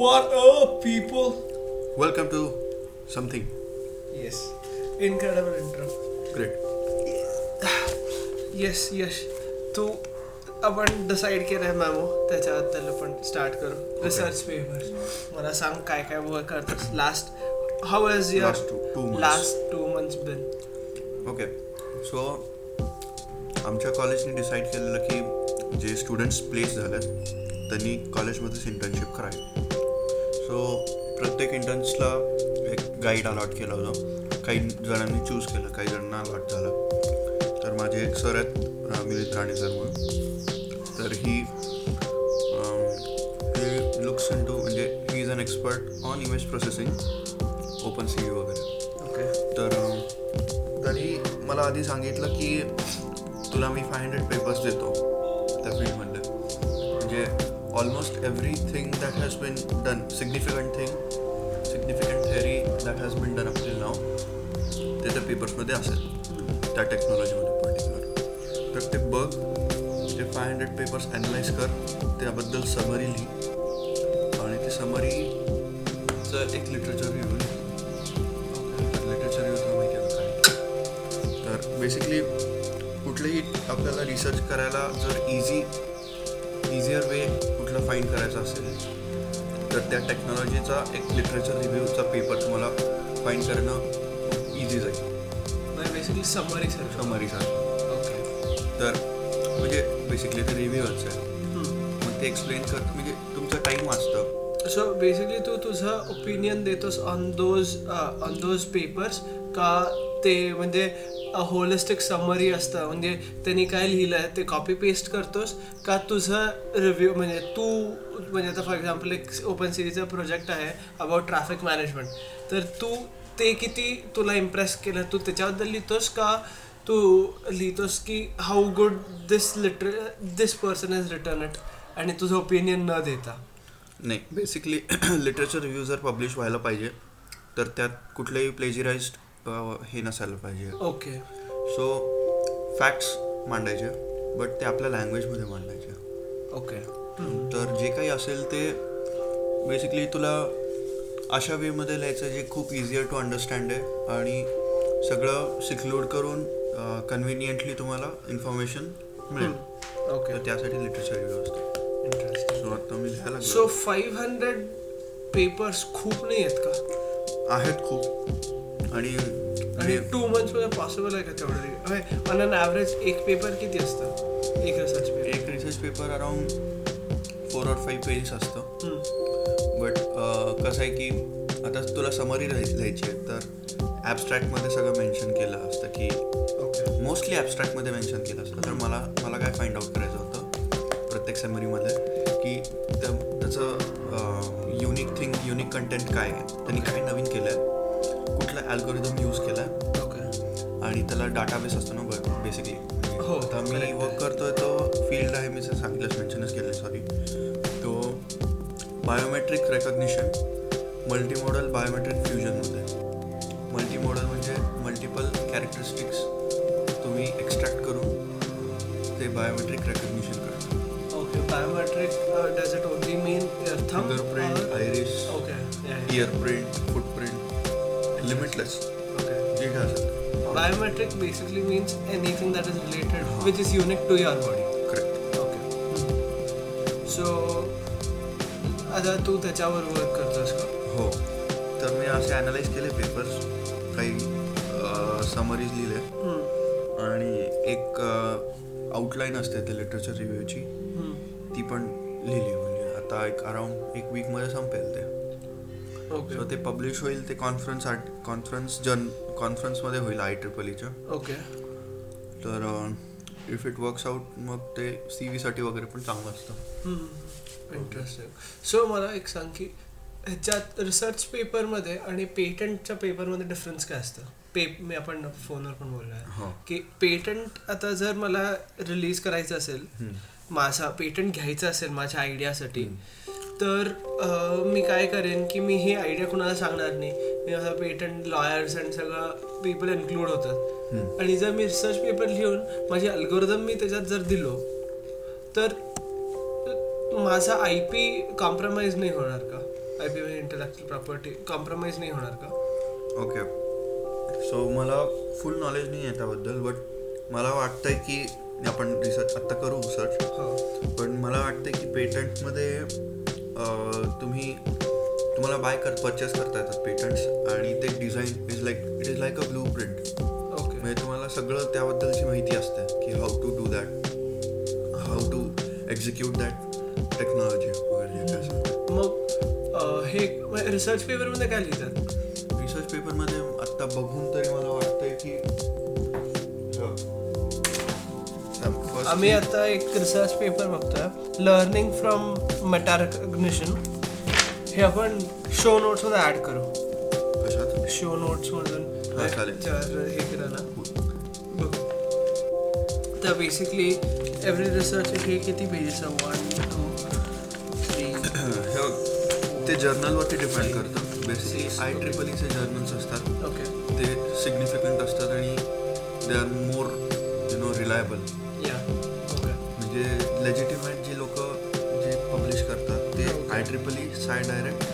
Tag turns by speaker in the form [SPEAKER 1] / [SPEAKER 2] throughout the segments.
[SPEAKER 1] What up, people?
[SPEAKER 2] Welcome to something
[SPEAKER 1] Yes. Incredible intro.
[SPEAKER 2] great.
[SPEAKER 1] Yes Yash तू आपण decide केलंय memo त्याच्याबद्दल आपण start करू रिसर्च पेपर मला सांग काय काय वर्क करतोस last how is your
[SPEAKER 2] Last two, two months.
[SPEAKER 1] Last two months been
[SPEAKER 2] okay so आमच्या कॉलेजने डिसाईड केलेलं की जे स्टुडंट्स प्लेस झालेत त्यांनी कॉलेजमध्येच इंटर्नशिप करावी सो प्रत्येक इंटर्न्सला एक गाईड अलॉट केलं होतं. काही जणांनी चूज केलं काही जणांना अलॉट झालं. तर माझे एक सर आहेत अं, मिलिंद राणे सर म्हणून. तर he he looks into म्हणजे he is an expert on image processing open C वगैरे.
[SPEAKER 1] ओके
[SPEAKER 2] तर तरी मला आधी सांगितलं की तुला मी फाय हंड्रेड पेपर्स देतो. Almost everything that has been done significant thing significant theory that has been done up now ते त्या पेपर्समध्ये असेल. त्या टेक्नॉलॉजीमध्ये पर्टिक्युलर तर ते बघ ते फाय हंड्रेड पेपर्स ॲनलाईज कर त्याबद्दल समरी लिही. आणि ते समरीचं एक लिटरेचर रिव्ह्यू लिटरेचर रिव्ह्यू तुला माहिती आहे काय? तर बेसिकली कुठलंही आपल्याला रिसर्च करायला जर इझी इझियर वे कुठलं फाईंड करायचं असेल तर त्या टेक्नॉलॉजीचा एक लिटरेचर रिव्ह्यूचा पेपर तुम्हाला फाईंड करणं इझी जाईल.
[SPEAKER 1] बेसिकली समरी सर
[SPEAKER 2] समरीसाठी
[SPEAKER 1] ओके
[SPEAKER 2] तर म्हणजे बेसिकली ते रिव्ह्यूच आहे. मग ते एक्सप्लेन कर म्हणजे तुमचा टाईम वाचतं.
[SPEAKER 1] सो बेसिकली तू तुझं opinion देतोस on those on those papers का ते म्हणजे होलिस्टिक समरी असतं. म्हणजे त्यांनी काय लिहिलं आहे ते कॉपी पेस्ट करतोस का तुझं रिव्ह्यू म्हणजे तू म्हणजे आता फॉर एक्झाम्पल एक ओपन सिटीचा प्रोजेक्ट आहे अबाउट ट्रॅफिक मॅनेजमेंट तर तू ते किती तुला इम्प्रेस केलं तू त्याच्याबद्दल लिहितोस का? तू लिहितोस की how good this liter this person is written it आणि तुझं ओपिनियन न देता?
[SPEAKER 2] नाही बेसिकली लिटरेचर रिव्ह्यू जर पब्लिश व्हायला पाहिजे तर त्यात कुठलेही प्लेजराइज्ड हे नसायला पाहिजे.
[SPEAKER 1] ओके
[SPEAKER 2] सो फॅक्ट्स मांडायचे बट ते आपल्या लँग्वेजमध्ये मांडायचे
[SPEAKER 1] ओके
[SPEAKER 2] तर जे काही असेल ते बेसिकली तुला अशा वेमध्ये लिहायचं जे खूप इझियर टू अंडरस्टँड आहे आणि सगळं सिक्लूड करून कन्व्हिनियंटली तुम्हाला इन्फॉर्मेशन मिळेल.
[SPEAKER 1] ओके
[SPEAKER 2] त्यासाठी लिटरेचर
[SPEAKER 1] इंटरेस्टिंग
[SPEAKER 2] सो आता मी लिहायला
[SPEAKER 1] सो फाईव्ह हंड्रेड पेपर्स खूप नाही आहेत का.
[SPEAKER 2] आहेत खूप. आणि
[SPEAKER 1] आणि टू मंथ्समध्ये पॉसिबल आहे का तेवढं? ऑन अन ॲव्हरेज एक पेपर किती असतं? एक रिसर्च पेपर
[SPEAKER 2] एक research paper around four or five pages असतं. बट कसं आहे की आता तुला समरी लिहायची आहे तर ॲबस्ट्रॅक्टमध्ये सगळं मेन्शन केलं असतं की
[SPEAKER 1] ओके
[SPEAKER 2] मोस्टली ॲबस्ट्रॅक्टमध्ये मेन्शन केलं असतं. तर मला मला काय फाइंड आउट करायचं होतं प्रत्येक समरीमध्ये की त्या त्याचं युनिक थिंग युनिक कंटेंट काय आहे? त्यांनी काय नवीन केलं आहे कुठला ॲल्गोरिदम यूज केला आहे
[SPEAKER 1] ओके
[SPEAKER 2] आणि त्याला डाटाबेस असतो ना बेसिकली
[SPEAKER 1] हो,
[SPEAKER 2] आता मी वर्क करतोय तो फील्ड आहे मी सांगितलंच मेन्शनच केलं सॉरी तो बायोमेट्रिक रेकग्निशन मल्टीमॉडल बायोमेट्रिक फ्युजनमध्ये मल्टीमॉडल म्हणजे मल्टिपल कॅरेक्टरिस्टिक्स तुम्ही एक्स्ट्रॅक्ट करून ते बायोमेट्रिक रेकग्निशन करा
[SPEAKER 1] okay biometric does it only mean thumb
[SPEAKER 2] fingerprint iris
[SPEAKER 1] okay
[SPEAKER 2] ear print footprint limitless
[SPEAKER 1] okay
[SPEAKER 2] जे असेल
[SPEAKER 1] Biometric basically means anything that is related, which is unique to your body.
[SPEAKER 2] Correct
[SPEAKER 1] Okay. So, आता तू त्याच्यावर work करतोस का?
[SPEAKER 2] हो. तर मी असे ॲनालाइज केले पेपर्स काही समरीज लिहिले. आणि एक आउटलाईन असते ते लिटरेचर रिव्ह्यूची ती पण लिहिली म्हणजे आता एक अराउंड एक वीकमध्ये संपेल ते.
[SPEAKER 1] ओके
[SPEAKER 2] सो ते पब्लिश होईल ते कॉन्फरन्स आर्ट कॉन्फरन्स जन कॉन्फरन्समध्ये होईल आय ट्रिपल ईच्या
[SPEAKER 1] ओके
[SPEAKER 2] तर इफ इट वर्क्स आउट मग ते सी व्हीसाठी वगैरे पण चांगलं असतं.
[SPEAKER 1] इंटरेस्टिंग सो मला एक सांग की ह्याच्यात रिसर्च पेपरमध्ये आणि पेटंटच्या पेपरमध्ये डिफरन्स काय असतं? पे मी आपण फोनवर पण बोललो आहे.
[SPEAKER 2] हो.
[SPEAKER 1] की पेटंट आता जर मला रिलीज करायचं असेल माझा पेटंट घ्यायचा असेल माझ्या आयडियासाठी तर मी काय करेन की मी ही आयडिया कुणाला सांगणार नाही. मी माझा पेटंट लॉयर्स आणि सगळं पीपल इन्क्लूड होतात. आणि जर मी रिसर्च पेपर लिहून माझी अल्गोरिदम मी त्याच्यात जर दिलो तर माझा आय पी कॉम्प्रोमाइज नाही होणार का? आय पी म्हणजे इंटलेक्च्युअल प्रॉपर्टी कॉम्प्रोमाइज नाही होणार का?
[SPEAKER 2] ओके सो मला फुल नॉलेज नाही आहे त्याबद्दल बट मला वाटतंय की आपण रिसर्च आत्ता करू सर्च
[SPEAKER 1] हो.
[SPEAKER 2] पण मला वाटतं की पेटंटमध्ये तुम्ही तुम्हाला बाय कर परचेस करता येतात पेटंट्स आणि ते design is like it is like a blueprint
[SPEAKER 1] okay
[SPEAKER 2] म्हणजे तुम्हाला सगळं त्याबद्दलची माहिती असते की how to do that how to execute that technology वगैरे जे काय.
[SPEAKER 1] मग हे रिसर्च पेपरमध्ये काय लिहितात?
[SPEAKER 2] रिसर्च पेपरमध्ये आत्ता बघून तरी मला वाटतंय की
[SPEAKER 1] आम्ही आता एक रिसर्च पेपर बघतोय. लर्निंग फ्रॉम मेटा रेकग्निशन हे आपण शो नोट्समध्ये ऍड करू.
[SPEAKER 2] कशात?
[SPEAKER 1] शो नोट्स मधून.
[SPEAKER 2] हा, चालेल.
[SPEAKER 1] हे केलं ना. बघ. तर बेसिकली एव्हरी रिसर्च हे किती पेजेस वन टू थ्री
[SPEAKER 2] हे बघ, ते जर्नलवरती डिपेंड करतं बेसिकली आय ट्रिपल ईचे जर्नल्स असतात.
[SPEAKER 1] ओके
[SPEAKER 2] ते सिग्निफिकंट असतात आणि they are more you know reliable
[SPEAKER 1] या ओके
[SPEAKER 2] म्हणजे legitimate triple E sci direct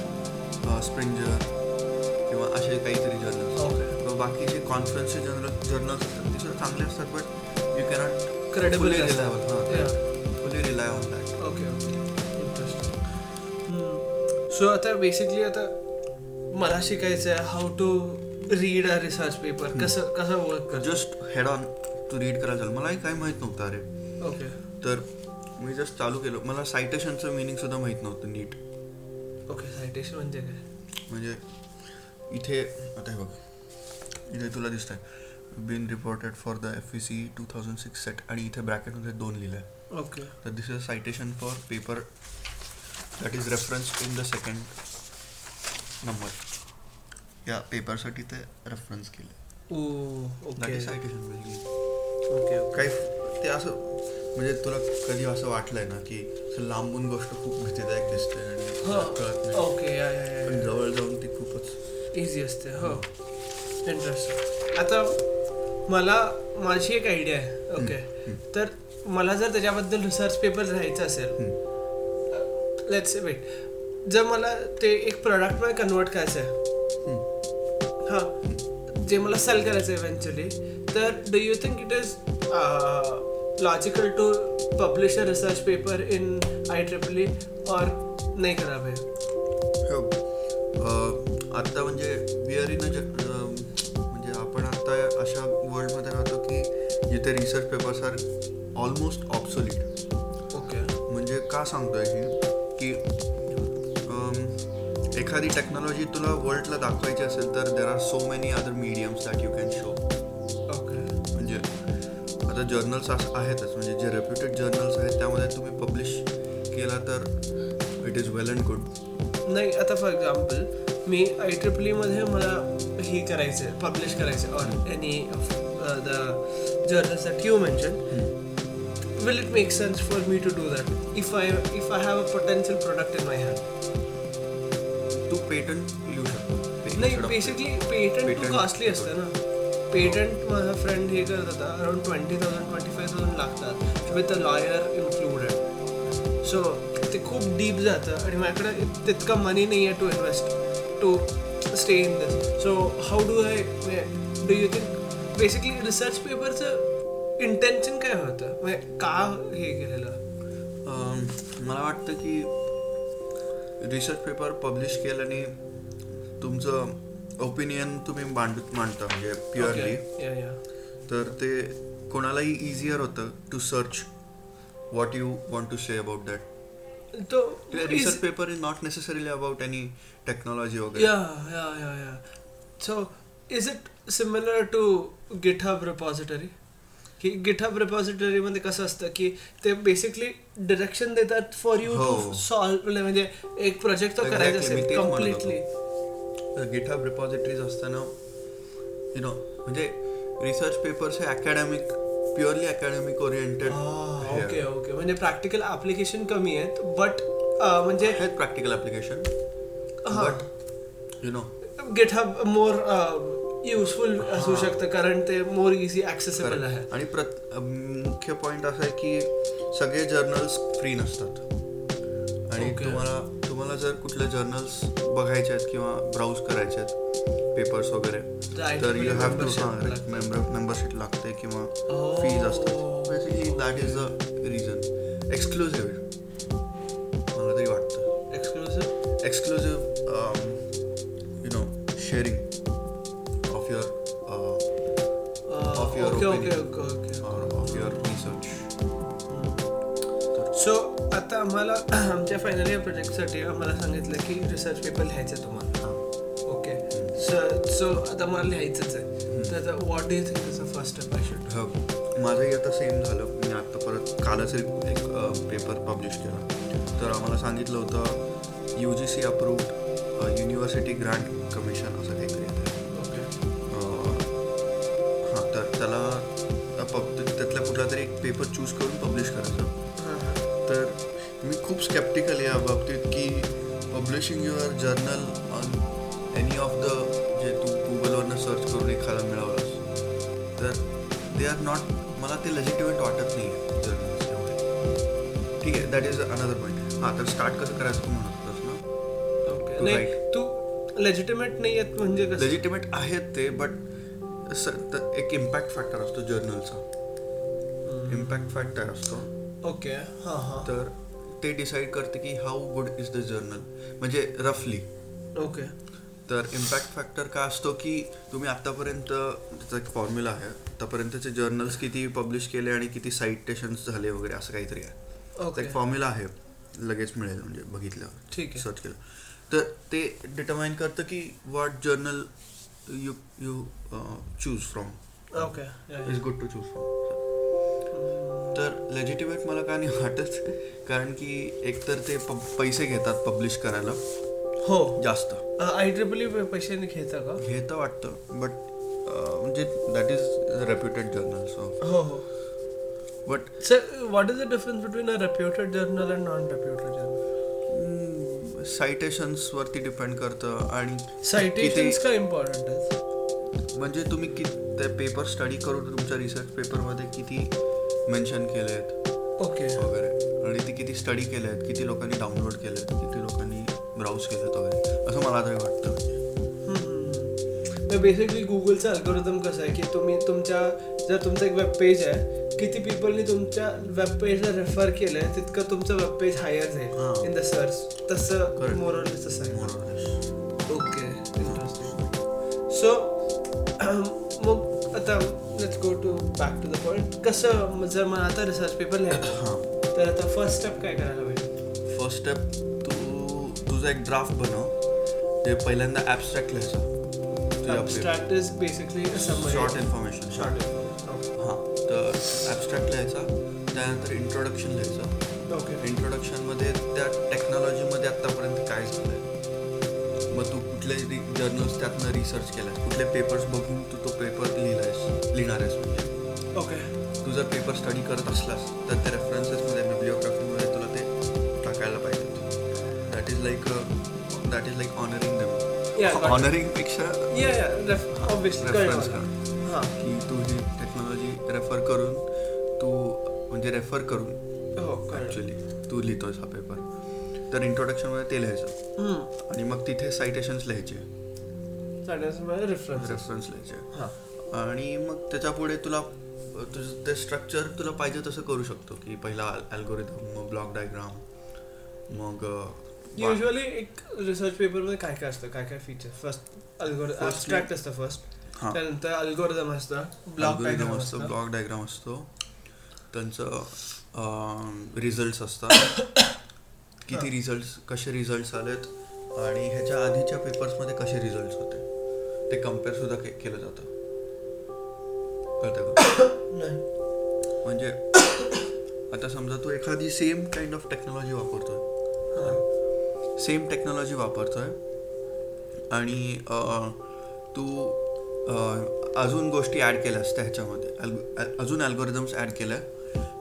[SPEAKER 2] Springer किंवा असे काहीतरी जर्नल्स
[SPEAKER 1] ओके
[SPEAKER 2] बाकीचे कॉन्फरन्सचे जर्नल जर्नल्स असतात ते सुद्धा चांगले असतात बट यू कॅनॉट
[SPEAKER 1] असतात.
[SPEAKER 2] रिलायबल हां. Fully rely on that
[SPEAKER 1] okay okay so आता बेसिकली आता मला शिकायचं आहे how to read a research paper कसं कसं वर्क कर
[SPEAKER 2] जस्ट हेड ऑन तू रीड करायला चाल. मलाही काही माहीत नव्हतं अरे.
[SPEAKER 1] ओके
[SPEAKER 2] तर मी जस्ट चालू केलं. मला सायटेशनचं मिनिंग सुद्धा माहीत नव्हतं नीट
[SPEAKER 1] ओके सायटेशन म्हणजे काय?
[SPEAKER 2] म्हणजे इथे आता हे बघ. इथे तुला दिसतंय. Been reported for the F E C two thousand six set आणि इथे ब्रॅकेटमध्ये दोन लिहिलं आहे
[SPEAKER 1] ओके.
[SPEAKER 2] तर this is citation for paper that is reference in the second number या पेपरसाठी ते रेफरन्स केलं
[SPEAKER 1] ओ
[SPEAKER 2] that
[SPEAKER 1] okay
[SPEAKER 2] is citation
[SPEAKER 1] okay
[SPEAKER 2] काही ते असं म्हणजे तुला कधी असं वाटलंय ना की लांबून गोष्ट खूप भीतीदायक दिसते आणि कळत नाही?
[SPEAKER 1] ओके
[SPEAKER 2] पण जवळ जाऊन ती खूपच
[SPEAKER 1] इझी असते हो. इंटरेस्टिंग आता मला माझी एक आयडिया आहे. ओके तर मला जर त्याच्याबद्दल रिसर्च पेपर लिहायचं असेल लेट्स वेट जर मला ते एक प्रॉडक्टमध्ये कन्वर्ट करायचं आहे हां. जे मला सेल करायचं आहे इव्हेंच्युअली तर do you think it is logical to publish a research paper in I triple E और नाही करावे
[SPEAKER 2] हो अं, आत्ता म्हणजे वी आर इन अ म्हणजे आपण आता अशा वर्ल्डमध्ये राहतो की जिथे research papers are almost obsolete
[SPEAKER 1] okay
[SPEAKER 2] म्हणजे का सांगतोय की की एखादी टेक्नॉलॉजी तुला वर्ल्डला दाखवायची असेल तर there are so many other mediums that you can show आता जर्नल्स आहेतच. म्हणजे जे रेप्युटेड जर्नल्स आहेत त्यामध्ये तुम्ही पब्लिश केला तर it is well and good
[SPEAKER 1] नाही आता फॉर एक्झाम्पल मी आय ट्रिपलमध्ये मला हे करायचं पब्लिश करायचं or any the journals that you mention will it make sense for me to do that if I if I have a potential product in my hand
[SPEAKER 2] Tu patent लिहू शकतो.
[SPEAKER 1] नाही basically patent costly असतं ना. Patent माझा friend हे करत होता around twenty thousand twenty five thousand लागतात with a lawyer included so ते खूप डीप जातं आणि माझ्याकडे तितका मनी नाही आहे to invest to stay in this so how do I do you think basically research पेपरचं इंटेन्शन काय होतं? म्हणजे का हे केलेलं?
[SPEAKER 2] मला वाटतं की रिसर्च पेपर पब्लिश केल्याने तुमचं ओपिनियन तुम्ही मांड मांडता म्हणजे प्युअरली
[SPEAKER 1] या या
[SPEAKER 2] तर ते कोणालाही इझियर होतं to search what you want to say about that
[SPEAKER 1] तो
[SPEAKER 2] research paper is not necessarily about any technology वगैरे
[SPEAKER 1] Yeah, yeah, yeah, yeah. So, is it similar to GitHub repository? की गिटहब रिपॉझिटरी मध्ये कसं असतं की ते basically direction देतात for you. To solve म्हणजे एक प्रोजेक्ट तो करायचा असेल कम्प्लिटली
[SPEAKER 2] गिटहब रिपॉझिटरीज असताना यु नो म्हणजे रिसर्च पेपर्स हे academic purely academic oriented
[SPEAKER 1] okay okay म्हणजे प्रॅक्टिकल ऍप्लिकेशन कमी आहेत बट म्हणजे
[SPEAKER 2] आहेत practical application. But you know
[SPEAKER 1] GitHub more useful असू शकतं कारण ते मोर इझी ऍक्सेसिबल आहे.
[SPEAKER 2] आणि प्रत मुख्य पॉइंट असा आहे की सगळे जर्नल्स फ्री नसतात. आणि. तुम्हाला तुम्हाला जर कुठले जर्नल्स बघायचे आहेत किंवा ब्राउज करायचे आहेत पेपर्स वगैरे
[SPEAKER 1] तर
[SPEAKER 2] you have to. Member membership लागते. किंवा. फीज असतात. Basically that is the reason exclusive मला तरी वाटतं.
[SPEAKER 1] एक्सक्लुसिव्ह
[SPEAKER 2] एक्सक्लुझिव्ह
[SPEAKER 1] आता आम्हाला आमच्या फायनल इयर प्रोजेक्टसाठी आम्हाला सांगितलं की रिसर्च पेपर लिहायचं आहे तुम्हाला ओके सो सो आता मला लिहायचंच आहे. तर what do you think is the first step I should
[SPEAKER 2] हो माझंही आता सेम झालं. मी आता परत कालच एक पेपर पब्लिश केला. तर आम्हाला सांगितलं होतं U G C approved university grant commission असं काहीतरी
[SPEAKER 1] ओके
[SPEAKER 2] हां तर त्याला पब त्यातला कुठला तरी एक पेपर चूज करून पब्लिश करायचं. या बाबतीत की publishing your journal on any of the जे तू गुगलवरनं सर्च करून एखादा मिळवलास. तर दे आर नॉट मला ते लेजिटिमेट वाटत नाही आहे जर्नल्स ठीक आहे दॅट इज अनदर पॉईंट हां तर स्टार्ट कसं करायचं तू म्हणत होतास ना?
[SPEAKER 1] ओके नाही. तू लेजिटिमेट नाही आहेत म्हणजे
[SPEAKER 2] लेजिटिमेट आहेत ते बट एक इम्पॅक्ट फॅक्टर असतो जर्नलचा इम्पॅक्ट फॅक्टर असतो.
[SPEAKER 1] ओके हां हां.
[SPEAKER 2] तर ते डिसाईड करते की how good is the journal म्हणजे रफली
[SPEAKER 1] ओके
[SPEAKER 2] तर इम्पॅक्ट फॅक्टर काय असतो की तुम्ही आत्तापर्यंत त्याचा एक फॉर्म्युला आहे आतापर्यंतचे जर्नल्स किती पब्लिश केले आणि किती साईटेशन्स झाले वगैरे असं काहीतरी आहे. एक फॉर्म्युला आहे. लगेच मिळेल म्हणजे बघितल्यावर.
[SPEAKER 1] ठीक आहे.
[SPEAKER 2] सर्च केलं. तर ते डिटर्माइन करतं की what journal you you choose from
[SPEAKER 1] okay
[SPEAKER 2] is good to choose from तर लेजिटिमेट मला का नाही वाटत? कारण की एकतर ते प- पैसे घेतात पब्लिश करायला.
[SPEAKER 1] हो.
[SPEAKER 2] जास्त.
[SPEAKER 1] आय ट्रिपल पैसे घेता का?
[SPEAKER 2] घेतं वाटतं. बट म्हणजे that is reputed journal so
[SPEAKER 1] हो हो.
[SPEAKER 2] But
[SPEAKER 1] sir what is the difference between a reputed journal and non reputed journal
[SPEAKER 2] citations वरती डिपेंड करतं आणि
[SPEAKER 1] सायटेशन्स का इम्पॉर्टंट आहेत?
[SPEAKER 2] म्हणजे तुम्ही कि ते पेपर स्टडी करून तुमच्या रिसर्च पेपरमध्ये किती मेन्शन केले आहेत
[SPEAKER 1] ओके.
[SPEAKER 2] वगैरे. आणि ते किती स्टडी केले आहेत किती लोकांनी डाउनलोड केले आहेत किती लोकांनी ब्राउज केलेत वगैरे. असं मला तरी वाटतं. म्हणजे
[SPEAKER 1] बेसिकली गुगलचं अल्गोरिदम कसं आहे की तुम्ही तुमच्या जर तुमचं एक वेब पेज आहे किती पीपलनी तुमच्या वेब पेजला रेफर केलंय तितकं तुमचं वेब पेज हायर. जाईल इन द सर्च तसं
[SPEAKER 2] Correct.
[SPEAKER 1] मोरल तसं आहे. ओके इंटरेस्टिंग सो मग आता let's go to back to the point कसं जर मला आता रिसर्च पेपर लिहायचं
[SPEAKER 2] हां.
[SPEAKER 1] तर आता फर्स्ट स्टेप काय करायला पाहिजे?
[SPEAKER 2] फर्स्ट स्टेप तू तुझा एक ड्राफ्ट बनव. ते पहिल्यांदा ॲबस्ट्रॅक्ट लिहायचं.
[SPEAKER 1] Abstract is basically
[SPEAKER 2] short information
[SPEAKER 1] short
[SPEAKER 2] हां. तर ॲबस्ट्रॅक्ट लिहायचा त्यानंतर इंट्रोडक्शन लिहायचं.
[SPEAKER 1] ओके
[SPEAKER 2] इंट्रोडक्शनमध्ये त्या टेक्नॉलॉजीमध्ये आत्तापर्यंत काय झालं आहे मग तू कुठले जर्नल्स त्यातनं रिसर्च केलास कुठले पेपर्स बघून तू तो पेपर लिहिलायस लिहिणार आहेस म्हणजे.
[SPEAKER 1] ओके.
[SPEAKER 2] तू जर पेपर स्टडी करत असलास तर त्या रेफरन्सेसमध्ये बिब्लिओग्राफीमध्ये तुला ते टाकायला पाहिजे. That is like that is like honouring them
[SPEAKER 1] got it.
[SPEAKER 2] ऑनरिंगपेक्षा
[SPEAKER 1] या या ऑब्विसली
[SPEAKER 2] रेफरन्स कर.
[SPEAKER 1] हां.
[SPEAKER 2] की तू ही टेक्नॉलॉजी रेफर करून तू म्हणजे रेफर करून
[SPEAKER 1] हो
[SPEAKER 2] ॲक्च्युली तू लिहितोयस हा पेपर तर इंट्रोडक्शनमध्ये ते लिहायचं. आणि मग तिथे सायटेशन्स लिहायचे.
[SPEAKER 1] रेफरन्स
[SPEAKER 2] लिहायचे.
[SPEAKER 1] हां.
[SPEAKER 2] आणि मग त्याच्या पुढे तुला तुझं ते स्ट्रक्चर तुला पाहिजे तसं करू शकतो की पहिला अल्गोरिदम मग ब्लॉक डायग्राम मग
[SPEAKER 1] युजली एक रिसर्च पेपरमध्ये काय काय असतं काय काय फीचर फर्स्ट अल्गोरिदम असतं फर्स्ट त्यानंतर अल्गोरिदम असतं ब्लॉक डायग्राम
[SPEAKER 2] असतो ब्लॉक डायग्राम असतो. त्यांचं रिझल्ट असतात. किती रिझल्ट कसे रिझल्ट आलेत आणि ह्याच्या आधीच्या पेपर्समध्ये कसे रिझल्ट होते. ते कंपेअर सुद्धा केलं जातं. कळतं का?
[SPEAKER 1] नाही.
[SPEAKER 2] म्हणजे आता समजा तू एखादी सेम काइंड ऑफ टेक्नॉलॉजी वापरतोय.
[SPEAKER 1] हां.
[SPEAKER 2] सेम टेक्नॉलॉजी वापरतोय. आणि अं, तू अं, अजून गोष्टी ॲड केल्यास त्या ह्याच्यामध्ये अल्ग- अ- अजून अल्गोरिदम्स ॲड केल्या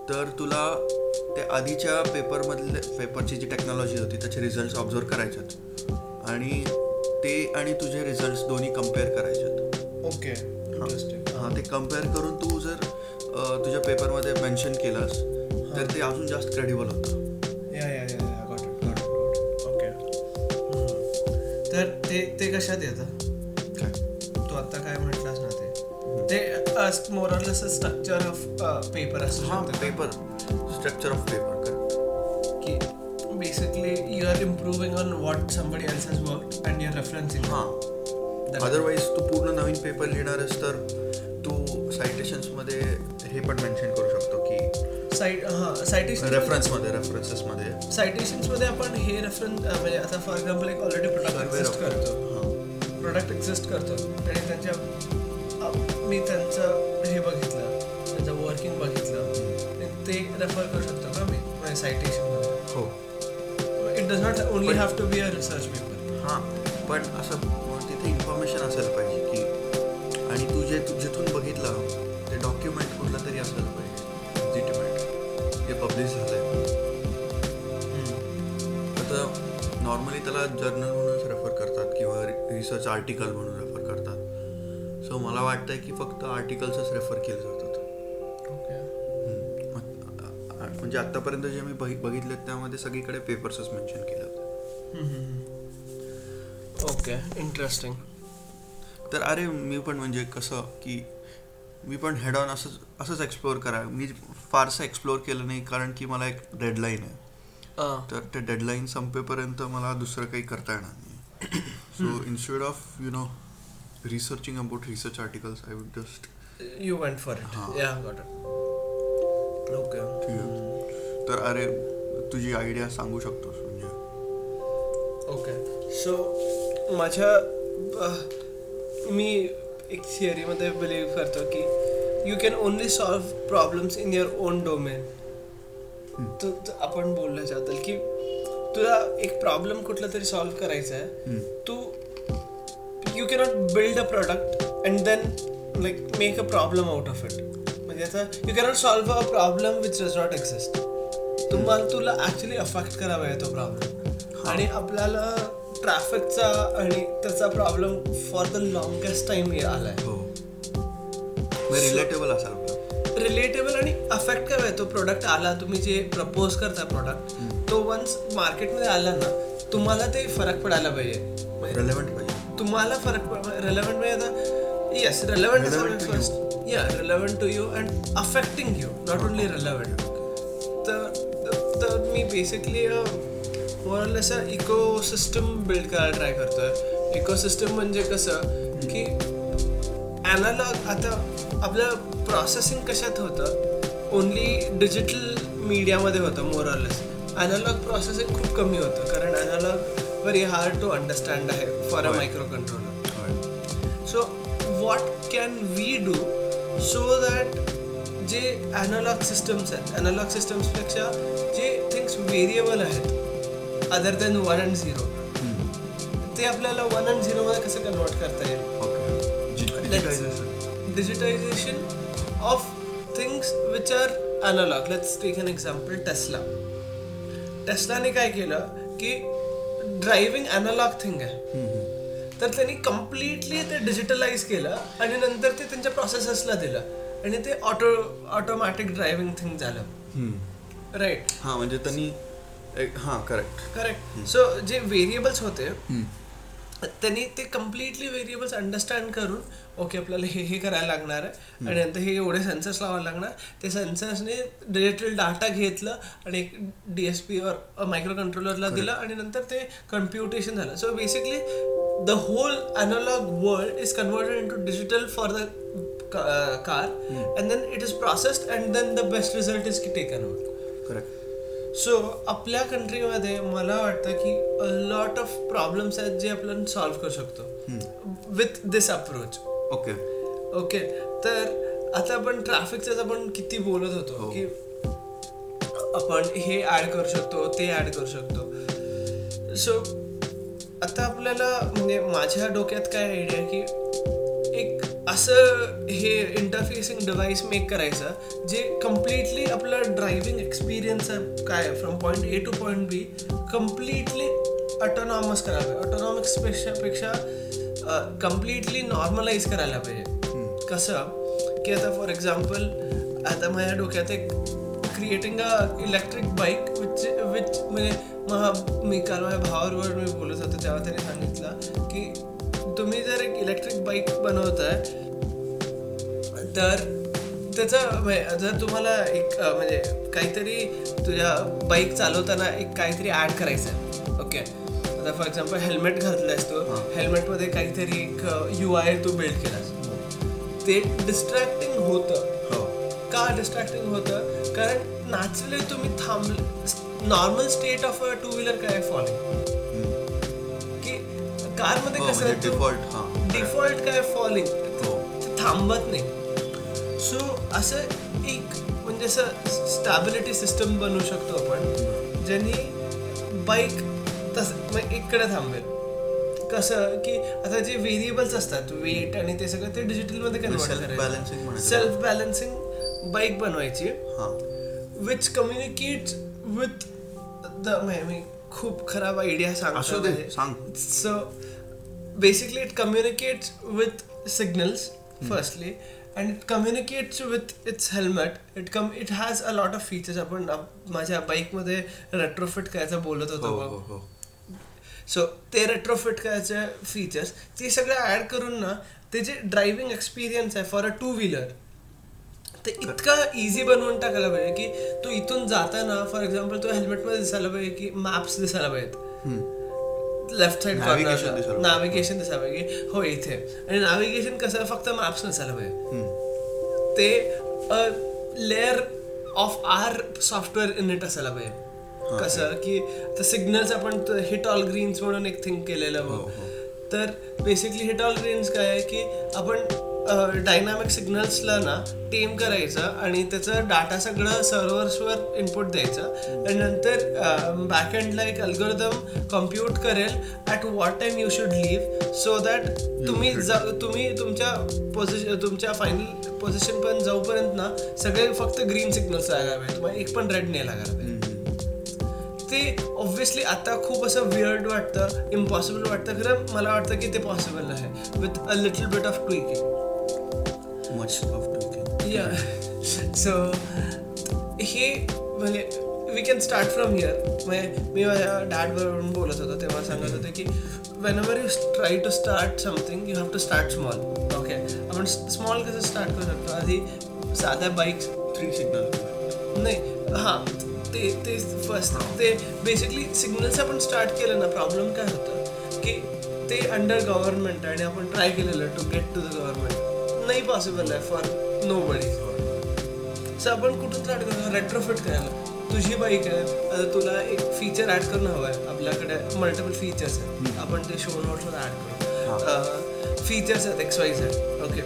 [SPEAKER 2] तर तुला ते आधीच्या पेपरमधले पेपरची जी टेक्नॉलॉजी होती त्याचे रिझल्ट ऑब्झर्व करायच्यात आणि ते आणि तुझे रिझल्ट दोन्ही कंपेअर करायच्यात
[SPEAKER 1] ओके इंटरेस्टिंग
[SPEAKER 2] हां ते कंपेअर करून तू जर तुझ्या पेपरमध्ये मेन्शन केलंस तर ते अजून जास्त क्रेडिबल होतं.
[SPEAKER 1] या या ओके तर ते ते कशात येतं
[SPEAKER 2] काय?
[SPEAKER 1] तू आता काय म्हटलास ना ते? ते मोरलेस स्ट्रक्चर ऑफ पेपर असू
[SPEAKER 2] हां पेपर स्ट्रक्चर ऑफ पेपर
[SPEAKER 1] की basically you are improving on what somebody else has work and your referencing
[SPEAKER 2] हां. अदरवाईज तू पूर्ण नवीन पेपर लिहिणार आहेस तर सायटेशन्समध्ये हे पण मेन्शन करू शकतो की
[SPEAKER 1] साईट हां सायटेशन
[SPEAKER 2] रेफरन्समध्ये रेफरन्सेसमध्ये
[SPEAKER 1] सायटेशन्समध्ये. आपण हे रेफरन्स म्हणजे आता फॉर एक्झाम्पल एक ऑलरेडी प्रोडक्ट एक्झिस्ट करतो.
[SPEAKER 2] हां.
[SPEAKER 1] प्रोडक्ट एक्झिस्ट करतो. आणि त्यांच्या मी त्यांचं हे बघितलं त्यांचं वर्किंग बघितलं. आणि ते रेफर करू शकतो का मी? माझ्या सायटेशनमध्ये
[SPEAKER 2] हो.
[SPEAKER 1] It does not only have to be a research paper
[SPEAKER 2] हां पण असं तिथे इन्फॉर्मेशन असायला पाहिजे. असायला पाहिजे. लेजिटिमेट जे पब्लिश झालं आहे आता नॉर्मली त्याला जर्नल म्हणूनच रेफर करतात किंवा रिसर्च आर्टिकल म्हणून रेफर करतात. सो मला वाटतंय की फक्त आर्टिकल्सच रेफर केले जातात म्हणजे आत्तापर्यंत जे मी बघि बघितलेत त्यामध्ये सगळीकडे पेपर्सच मेन्शन केले होते.
[SPEAKER 1] ओके इंटरेस्टिंग
[SPEAKER 2] तर अरे मी पण म्हणजे कसं की मी पण हेड ऑन असंच असंच एक्सप्लोअर करा मी फारसं एक्सप्लोअर केलं नाही कारण की मला एक डेडलाईन आहे. तर ते डेडलाईन संपेपर्यंत मला दुसरं काही करता येणार नाही. So instead of you know researching about research articles I would just
[SPEAKER 1] you went for okay
[SPEAKER 2] तर अरे तुझी आयडिया सांगू शकतोस म्हणजे?
[SPEAKER 1] ओके सो माझ्या मी एक थिअरीमध्ये बिलीव्ह करतो की you can only solve problems in your own domain तर आपण बोलण्याच्याबद्दल की तुला एक प्रॉब्लेम कुठला तरी सॉल्व्ह करायचा आहे. तू you cannot build a product and then like make a problem out of it म्हणजे आता you cannot solve a problem which does not exist तुम्हाला तुला ऍक्च्युली अफेक्ट करावा आहे तो प्रॉब्लेम आणि आपल्याला ट्रॅफिकचा आणि त्याचा problem for the longest time आलाय.
[SPEAKER 2] हो. रिलेटेबल पाहिजे
[SPEAKER 1] रिलेटेबल आणि अफेक्ट आहे तो प्रोडक्ट आला तुम्ही जे प्रपोज करता प्रोडक्ट तो वन्स मार्केटमध्ये आला ना तुम्हाला ते फरक पडायला पाहिजे.
[SPEAKER 2] रेलेवंट पाहिजे.
[SPEAKER 1] तुम्हाला फरक रेलेवंट म्हणजे yes relevant. First yeah relevant to you and affecting you not only relevant तर तर मी बेसिकली मोरलेस इको सिस्टम बिल्ड करायला ट्राय करतोय. इको सिस्टम म्हणजे कसं की ॲनालॉग आता आपलं प्रोसेसिंग कशात होतं? ओनली डिजिटल मीडियामध्ये होतं मोरलेस ॲनालॉग प्रोसेसिंग खूप कमी होतं कारण analogue very hard to understand आहे for a. Microcontroller so what can we do so that जे ॲनालॉग सिस्टम्स आहेत ॲनालॉग सिस्टम्सपेक्षा जे थिंग्स व्हेरिएबल आहेत other than one and zero ते आपल्याला वन अँड झिरोमध्ये कसं कन्वर्ट करता येईल?
[SPEAKER 2] Digitisation
[SPEAKER 1] of things which are analog. Let's take an example tesla. टेस्लाने काय केलं की ड्रायव्हिंग अनालॉग थिंग आहे. तर त्यांनी कम्प्लिटली ते डिजिटलाइज केलं आणि नंतर ते त्यांच्या प्रोसेसर्सला दिलं. आणि ते ऑटो ऑटोमॅटिक ड्रायव्हिंग थिंग झालं. राईट
[SPEAKER 2] हां म्हणजे त्यांनी हां करेक्ट
[SPEAKER 1] करेक्ट सो जे व्हेरिएबल्स होते त्यांनी ते कम्प्लिटली व्हेरिएबल्स अंडरस्टँड करून ओके आपल्याला हे हे करायला लागणार आहे. आणि नंतर हे एवढे सेन्सर्स लावायला लागणार. ते सेन्सर्सने डिजिटल डाटा घेतलं आणि एक डी एस पी और मायक्रो कंट्रोलरला दिलं आणि नंतर ते कम्प्युटेशन झालं. So basically the whole analogue world is converted into digital for the car and then it is processed and then the best result is taken
[SPEAKER 2] correct
[SPEAKER 1] so आपल्या कंट्रीमध्ये मला वाटतं की अ लॉट ऑफ प्रॉब्लेम्स आहेत जे आपण solve करू शकतो. With this approach
[SPEAKER 2] okay
[SPEAKER 1] okay तर आता आपण ट्रॅफिकचं आपण किती बोलत होतो
[SPEAKER 2] हो.
[SPEAKER 1] की आपण हे ऍड करू शकतो ते ऍड करू शकतो. सो आता आपल्याला म्हणजे माझ्या डोक्यात काय आयडिया की एक असं हे इंटरफेसिंग डिव्हाइस मेक करायचं जे कम्प्लिटली आपलं ड्रायव्हिंग एक्सपिरियन्स काय from point A to point B completely autonomous करायला पाहिजे. ऑटोनॉमिक्सपेक्षा पेक्षा कम्प्लिटली नॉर्मलाइज करायला पाहिजे. कसं? की आता फॉर एक्झाम्पल आता माझ्या डोक्यात एक creating a electric bike which which म्हणजे मग मी काल माझ्या भावाबरोबर मी बोलत होतो तेव्हा त्याने सांगितलं की तुम्ही जर एक इलेक्ट्रिक बाईक बनवताय तर त्याचं म्हणजे जर तुम्हाला एक म्हणजे काहीतरी तुझ्या बाईक चालवताना एक काहीतरी ॲड करायचं आहे ओके आता फॉर एक्झाम्पल हेल्मेट घातलायस तू. हेल्मेटमध्ये काहीतरी एक यू आय तू बिल्ड केलास. ते डिस्ट्रॅक्टिंग होतं.
[SPEAKER 2] हो.
[SPEAKER 1] का डिस्ट्रॅक्टिंग होतं? कारण नॅचरली तुम्ही थांबले normal state of a two wheeler काय फॉलिंग की कारमध्ये
[SPEAKER 2] हो,
[SPEAKER 1] कसं
[SPEAKER 2] म्हणजे.
[SPEAKER 1] डिफॉल्ट काय फॉलिंग
[SPEAKER 2] हो.
[SPEAKER 1] ते थांबत नाही. असं एक म्हणजे असं स्टॅबिलिटी सिस्टम बनवू शकतो आपण ज्यांनी बाईक तसं मग इकडे थांबेल. कसं की आता जे व्हेरिएबल्स असतात वेट आणि ते सगळं ते डिजिटलमध्ये कन्वर्ट करायचं. सेल्फ बॅलन्सिंग बाईक बनवायची.
[SPEAKER 2] हां.
[SPEAKER 1] विच कम्युनिकेट विथ द मी खूप खराब आयडिया
[SPEAKER 2] असू दे, सांग.
[SPEAKER 1] So basically it communicates with signals firstly and it communicates with its helmet it come it has a lot of features आपण आप- माझ्या बाईकमध्ये रेट्रोफिट करायचं बोलत
[SPEAKER 2] हो
[SPEAKER 1] होतो
[SPEAKER 2] हो
[SPEAKER 1] बघ.
[SPEAKER 2] हो
[SPEAKER 1] सो ते रेट्रोफिट करायचे फीचर्स ते सगळं ॲड करून ना ते जे ड्रायव्हिंग एक्सपिरियन्स आहे फॉर अ टू व्हीलर ते इतकं इझी बनवून टाकायला पाहिजे की तू इथून जाताना फॉर एक्झाम्पल तू हेल्मेटमध्ये दिसायला पाहिजे की मॅप्स दिसायला पाहिजेत. लेफ्ट साईड
[SPEAKER 2] दिसायला पाहिजे.
[SPEAKER 1] नॅव्हिगेशन पाहिजे की हो इथे. आणि नॅव्हिगेशन कसं फक्त मॅप्स नसायला पाहिजे. ते layer of our software in it असायला
[SPEAKER 2] हा,
[SPEAKER 1] पाहिजे कसं? की तर सिग्नल्स आपण हिट ऑल ग्रीन्स म्हणून एक थिंक केलेलं
[SPEAKER 2] हो,
[SPEAKER 1] बघ.
[SPEAKER 2] हो.
[SPEAKER 1] तर बेसिकली हिट ऑल ग्रीन्स काय आहे? की आपण डायनामिक सिग्नल्सला ना टेम करायचं आणि त्याचं डाटा सगळं सर्व्हर्सवर इनपुट द्यायचं. आणि नंतर बॅक एंडला एक अल्गोरिदम कम्प्यूट करेल at what time you should leave so that तुम्ही जा- तुम्ही तुमच्या पोझिशन तुमच्या फायनल पोझिशन पण जाऊपर्यंत ना सगळे फक्त ग्रीन सिग्नल्स पाहिजे तुम्हाला एक पण रेड नाही
[SPEAKER 2] हम्म.
[SPEAKER 1] ते ऑब्व्हियसली आता खूप असं विअर्ड वाटतं इम्पॉसिबल वाटतं. खरं मला वाटतं की ते पॉसिबल आहे. With a little bit of tweaking
[SPEAKER 2] much of Tolkien.
[SPEAKER 1] Yeah so हे म्हणजे we can start from here म्हणजे मी माझ्या डॅड बोलत होतो तेव्हा सांगत होते की whenever you try to start something you have to start small okay आपण स्मॉल कसं स्टार्ट करू शकतो आधी साध्या बाईक्स
[SPEAKER 2] थ्री सिग्नल
[SPEAKER 1] नाही हां ते ते फर्स्ट ते बेसिकली सिग्नल्स आपण स्टार्ट केलं ना प्रॉब्लेम काय होतं की ते अंडर गव्हर्नमेंट आणि आपण ट्राय केलेलं to get to the government नाही पॉसिबल आहे फॉर नो बडी सो आपण कुठून स्टार्ट करतो रेट्रोफिट करायला. तुझी बाईक आहे आता तुला एक फीचर ॲड करणं हवं आहे. आपल्याकडे मल्टिपल फीचर्स आहेत. आपण ते शो नोट्सवर ॲड करू. फीचर्स आहेत एक्स वाय झेड ओके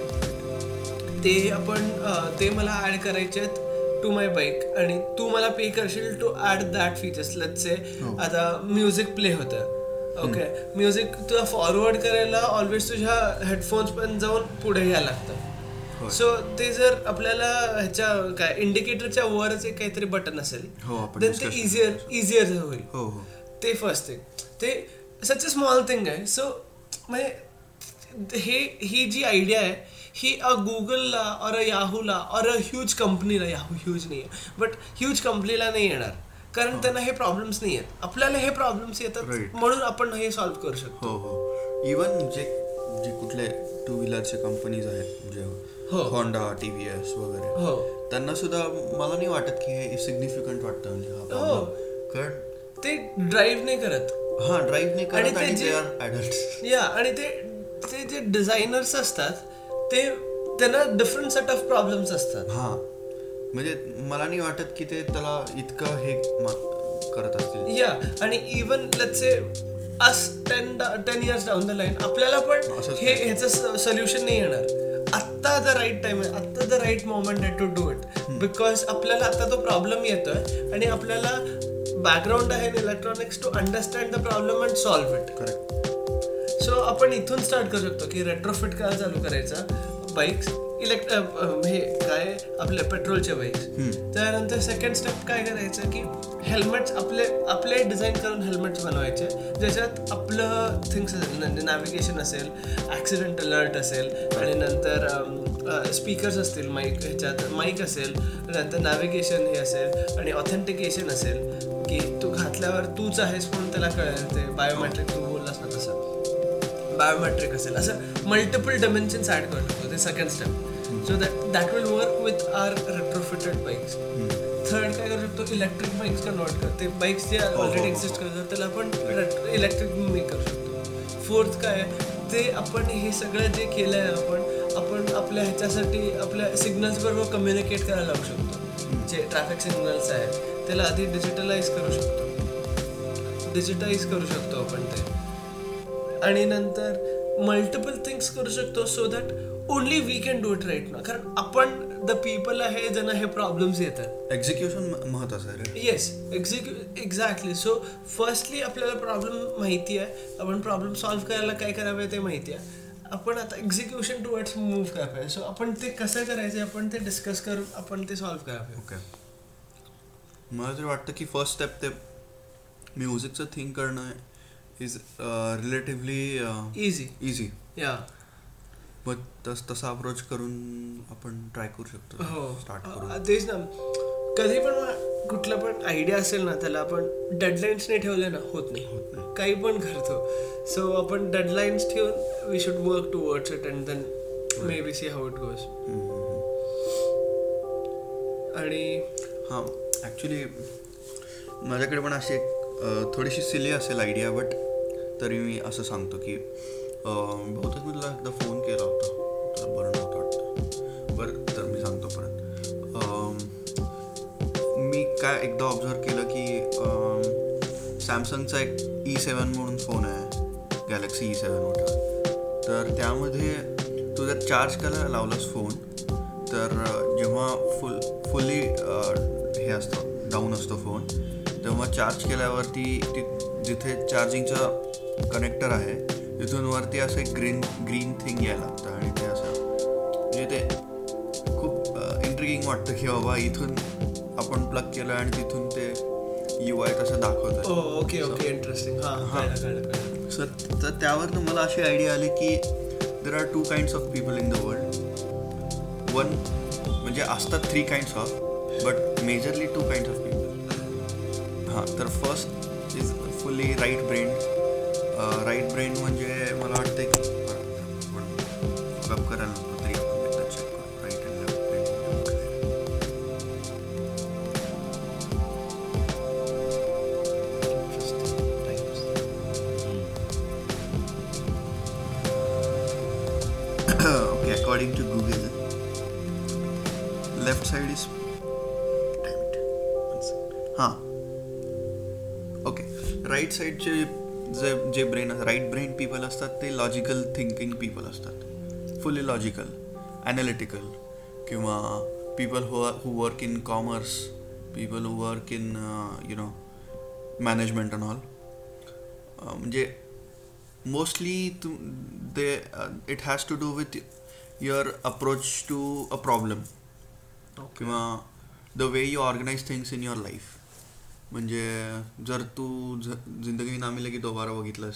[SPEAKER 1] ते आपण अ, ते मला ॲड करायचे आहेत टू माय बाईक आणि तू मला पे करशील to add that features let's say आता म्युझिक प्ले होतं. ओके म्युझिक तुला फॉरवर्ड करायला ऑलवेज तुझ्या हेडफोन्स पण जाऊन पुढे घ्यायला लागतं. सो ते जर आपल्याला ह्याच्या काय इंडिकेटरच्या वरच एक काहीतरी बटन असेल
[SPEAKER 2] हो,
[SPEAKER 1] देन ते
[SPEAKER 2] discuss
[SPEAKER 1] इझियर इझियर होईल.
[SPEAKER 2] हो हो.
[SPEAKER 1] ते फर्स्ट थिंग ते सच अ स्मॉल थिंग आहे. सो म्हणजे हे ही जी आयडिया आहे ही अ गुगलला और अ याहूला और अ ह्यूज कंपनीला याहू ह्यूज नाही आहे बट ह्यूज कंपनीला नाही येणार. कारण त्यांना हे प्रॉब्लेम्स नाही आहेत. आपल्याला हे प्रॉब्लेम्स येतात. म्हणून आपण हे सॉल्व्ह करू शकतो.
[SPEAKER 2] हो हो. इवन जे जे कुठले टू व्हीलरचे कंपनीज आहेत म्हणजे. होंडा टी व्ही एस वगैरे
[SPEAKER 1] हो.
[SPEAKER 2] त्यांना सुद्धा मला नाही वाटत की हे सिग्निफिकंट वाटतं म्हणजे हा. कारण
[SPEAKER 1] ते ड्राईव्ह नाही करत.
[SPEAKER 2] हा ड्राईव्ह नाही करत आणि ते
[SPEAKER 1] या आणि ते ते जे डिझायनर्स असतात ते त्यांना डिफरंट सेट ऑफ प्रॉब्लेम्स असतात.
[SPEAKER 2] हा. म्हणजे मला नाही वाटत की ते त्याला इतकं हे करत असतील.
[SPEAKER 1] या आणि even let's say us ten ten years down the line आपल्याला पण हे ह्याचं सोल्युशन नाही येणार. आत्ता द राईट टाइम आहे आत्ता द राईट मोमेंट आहे टू डू इट बिकॉज आपल्याला आता तो प्रॉब्लेम येतोय आणि आपल्याला बॅकग्राऊंड आहे electronics to understand the problem and solve it
[SPEAKER 2] correct
[SPEAKER 1] so आपण इथून स्टार्ट करू शकतो की रेट्रोफिट काय चालू करायचा? बाईक्स इलेक्ट हे काय? आपल्या पेट्रोलच्या बाईक्स त्यानंतर सेकंड स्टेप काय करायचं की हेल्मेट्स आपले आपले डिझाईन करून हेल्मेट्स बनवायचे. ज्याच्यात आपलं थिंग्स असेल म्हणजे नॅव्हिगेशन असेल ॲक्सिडेंट अलर्ट असेल आणि नंतर स्पीकर्स असतील माईक ह्याच्यात माईक असेल नंतर नॅव्हिगेशन हे असेल आणि ऑथेंटिकेशन असेल की तू घातल्यावर तूच आहेस म्हणून त्याला कळेल ते बायोमेट्रिक तू बोललास ना तसं. बायोमेट्रिक असेल. असं मल्टिपल डिमेन्शन्स ॲड करू शकतो ते second step so that that will work with our retrofitted bikes third काय करू शकतो इलेक्ट्रिक बाईक्स कन्वर्ट कर ते बाईक्स जे ऑलरेडी एक्झिस्ट करतात त्याला आपण इलेक्ट्रिक मेक करू शकतो फोर्थ काय ते आपण हे सगळं जे केलं आहे आपण आपण आपल्या ह्याच्यासाठी आपल्या सिग्नल्स बरोबर कम्युनिकेट करायला लावू शकतो. जे ट्रॅफिक सिग्नल्स आहेत त्याला आधी डिजिटलाइज करू शकतो. डिजिटाईज करू शकतो आपण ते. आणि नंतर मल्टिपल थिंग्स करू शकतो so that only we can do it right ना कारण आपण द पीपल आहे ज्यांना हे प्रॉब्लेम्स येतात.
[SPEAKER 2] एक्झिक्युशन महत्वाचं आहे
[SPEAKER 1] yes execu exactly so firstly आपल्याला प्रॉब्लेम माहिती आहे. आपण प्रॉब्लेम सॉल्व्ह करायला काय करावे ते माहिती आहे. आपण आता एक्झिक्युशन टुवर्ड्स मूव्ह करायला पाहिजे. सो आपण ते कसं करायचं आपण ते डिस्कस करून आपण ते सॉल्व्ह पाहिजे.
[SPEAKER 2] ओके मला तरी वाटतं की फर्स्ट स्टेप ते म्युझिकचं थिंक करणं is relatively
[SPEAKER 1] easy
[SPEAKER 2] easy
[SPEAKER 1] yeah
[SPEAKER 2] मग तस तसा अप्रोच करून आपण ट्राय करू शकतो.
[SPEAKER 1] हो.
[SPEAKER 2] स्टार्ट करू
[SPEAKER 1] तेच ना. कधी पण कुठला पण आयडिया असेल ना त्याला आपण डेडलाईन्स नाही ठेवले ना होत नाही.
[SPEAKER 2] होत नाही.
[SPEAKER 1] काही पण करतो सो आपण डेडलाईन्स ठेवून we should work towards it and then maybe see how it goes आणि.
[SPEAKER 2] हां. ॲक्च्युली माझ्याकडे पण अशी एक थोडीशी सिली असेल आयडिया बट तरी मी असं सांगतो की बहुतेक मी तुला एकदा फोन केला होता. तुला बरं नव्हतं वाटतं. बरं तर मी सांगतो परत. मी काय एकदा ऑब्झर्व केलं की सॅमसंगचा एक e ई सेवन म्हणून फोन आहे गॅलेक्सी ई सेवन मोठा. तर त्यामध्ये तू जर चार्ज करायला लावलास फोन तर जेव्हा फुल फुल्ली हे असतं डाऊन असतो फोन तेव्हा चार्ज केल्यावरती ती जिथे चार्जिंगचं कनेक्टर आहे तिथून वरती असं एक ग्रीन ग्रीन थिंग यायला लागतं आणि ते असं म्हणजे ते खूप इंट्रिगिंग वाटतं की बाबा इथून आपण प्लग केलं आणि तिथून ते यू आय तसं दाखवतं
[SPEAKER 1] ओ ओके ओके इंटरेस्टिंग हां
[SPEAKER 2] हां. सर तर त्यावर मला अशी आयडिया आली की there are two kinds of people in the world one म्हणजे असतात three kinds of but majorly two kinds of people हां तर first is fully right brain right brain म्हणजे मला वाटतं की गप करायला नको तरी आपण एकदा check करू. Right and left brain म्हणजे काय. okay, according to Google, left side is. Damn it. One second. हां ओके राईट साईडचे जे जे ब्रेन राईट ब्रेन पीपल असतात ते लॉजिकल थिंकिंग पीपल असतात. फुल्ली लॉजिकल ॲनालिटिकल किंवा people who who work in commerce people who work in you know management and all म्हणजे mostly Tu they it has to do with your approach to a problem किंवा the way you organise things in your life म्हणजे जर तू ज जिंदगी नामी लगी दोबारा बघितलंस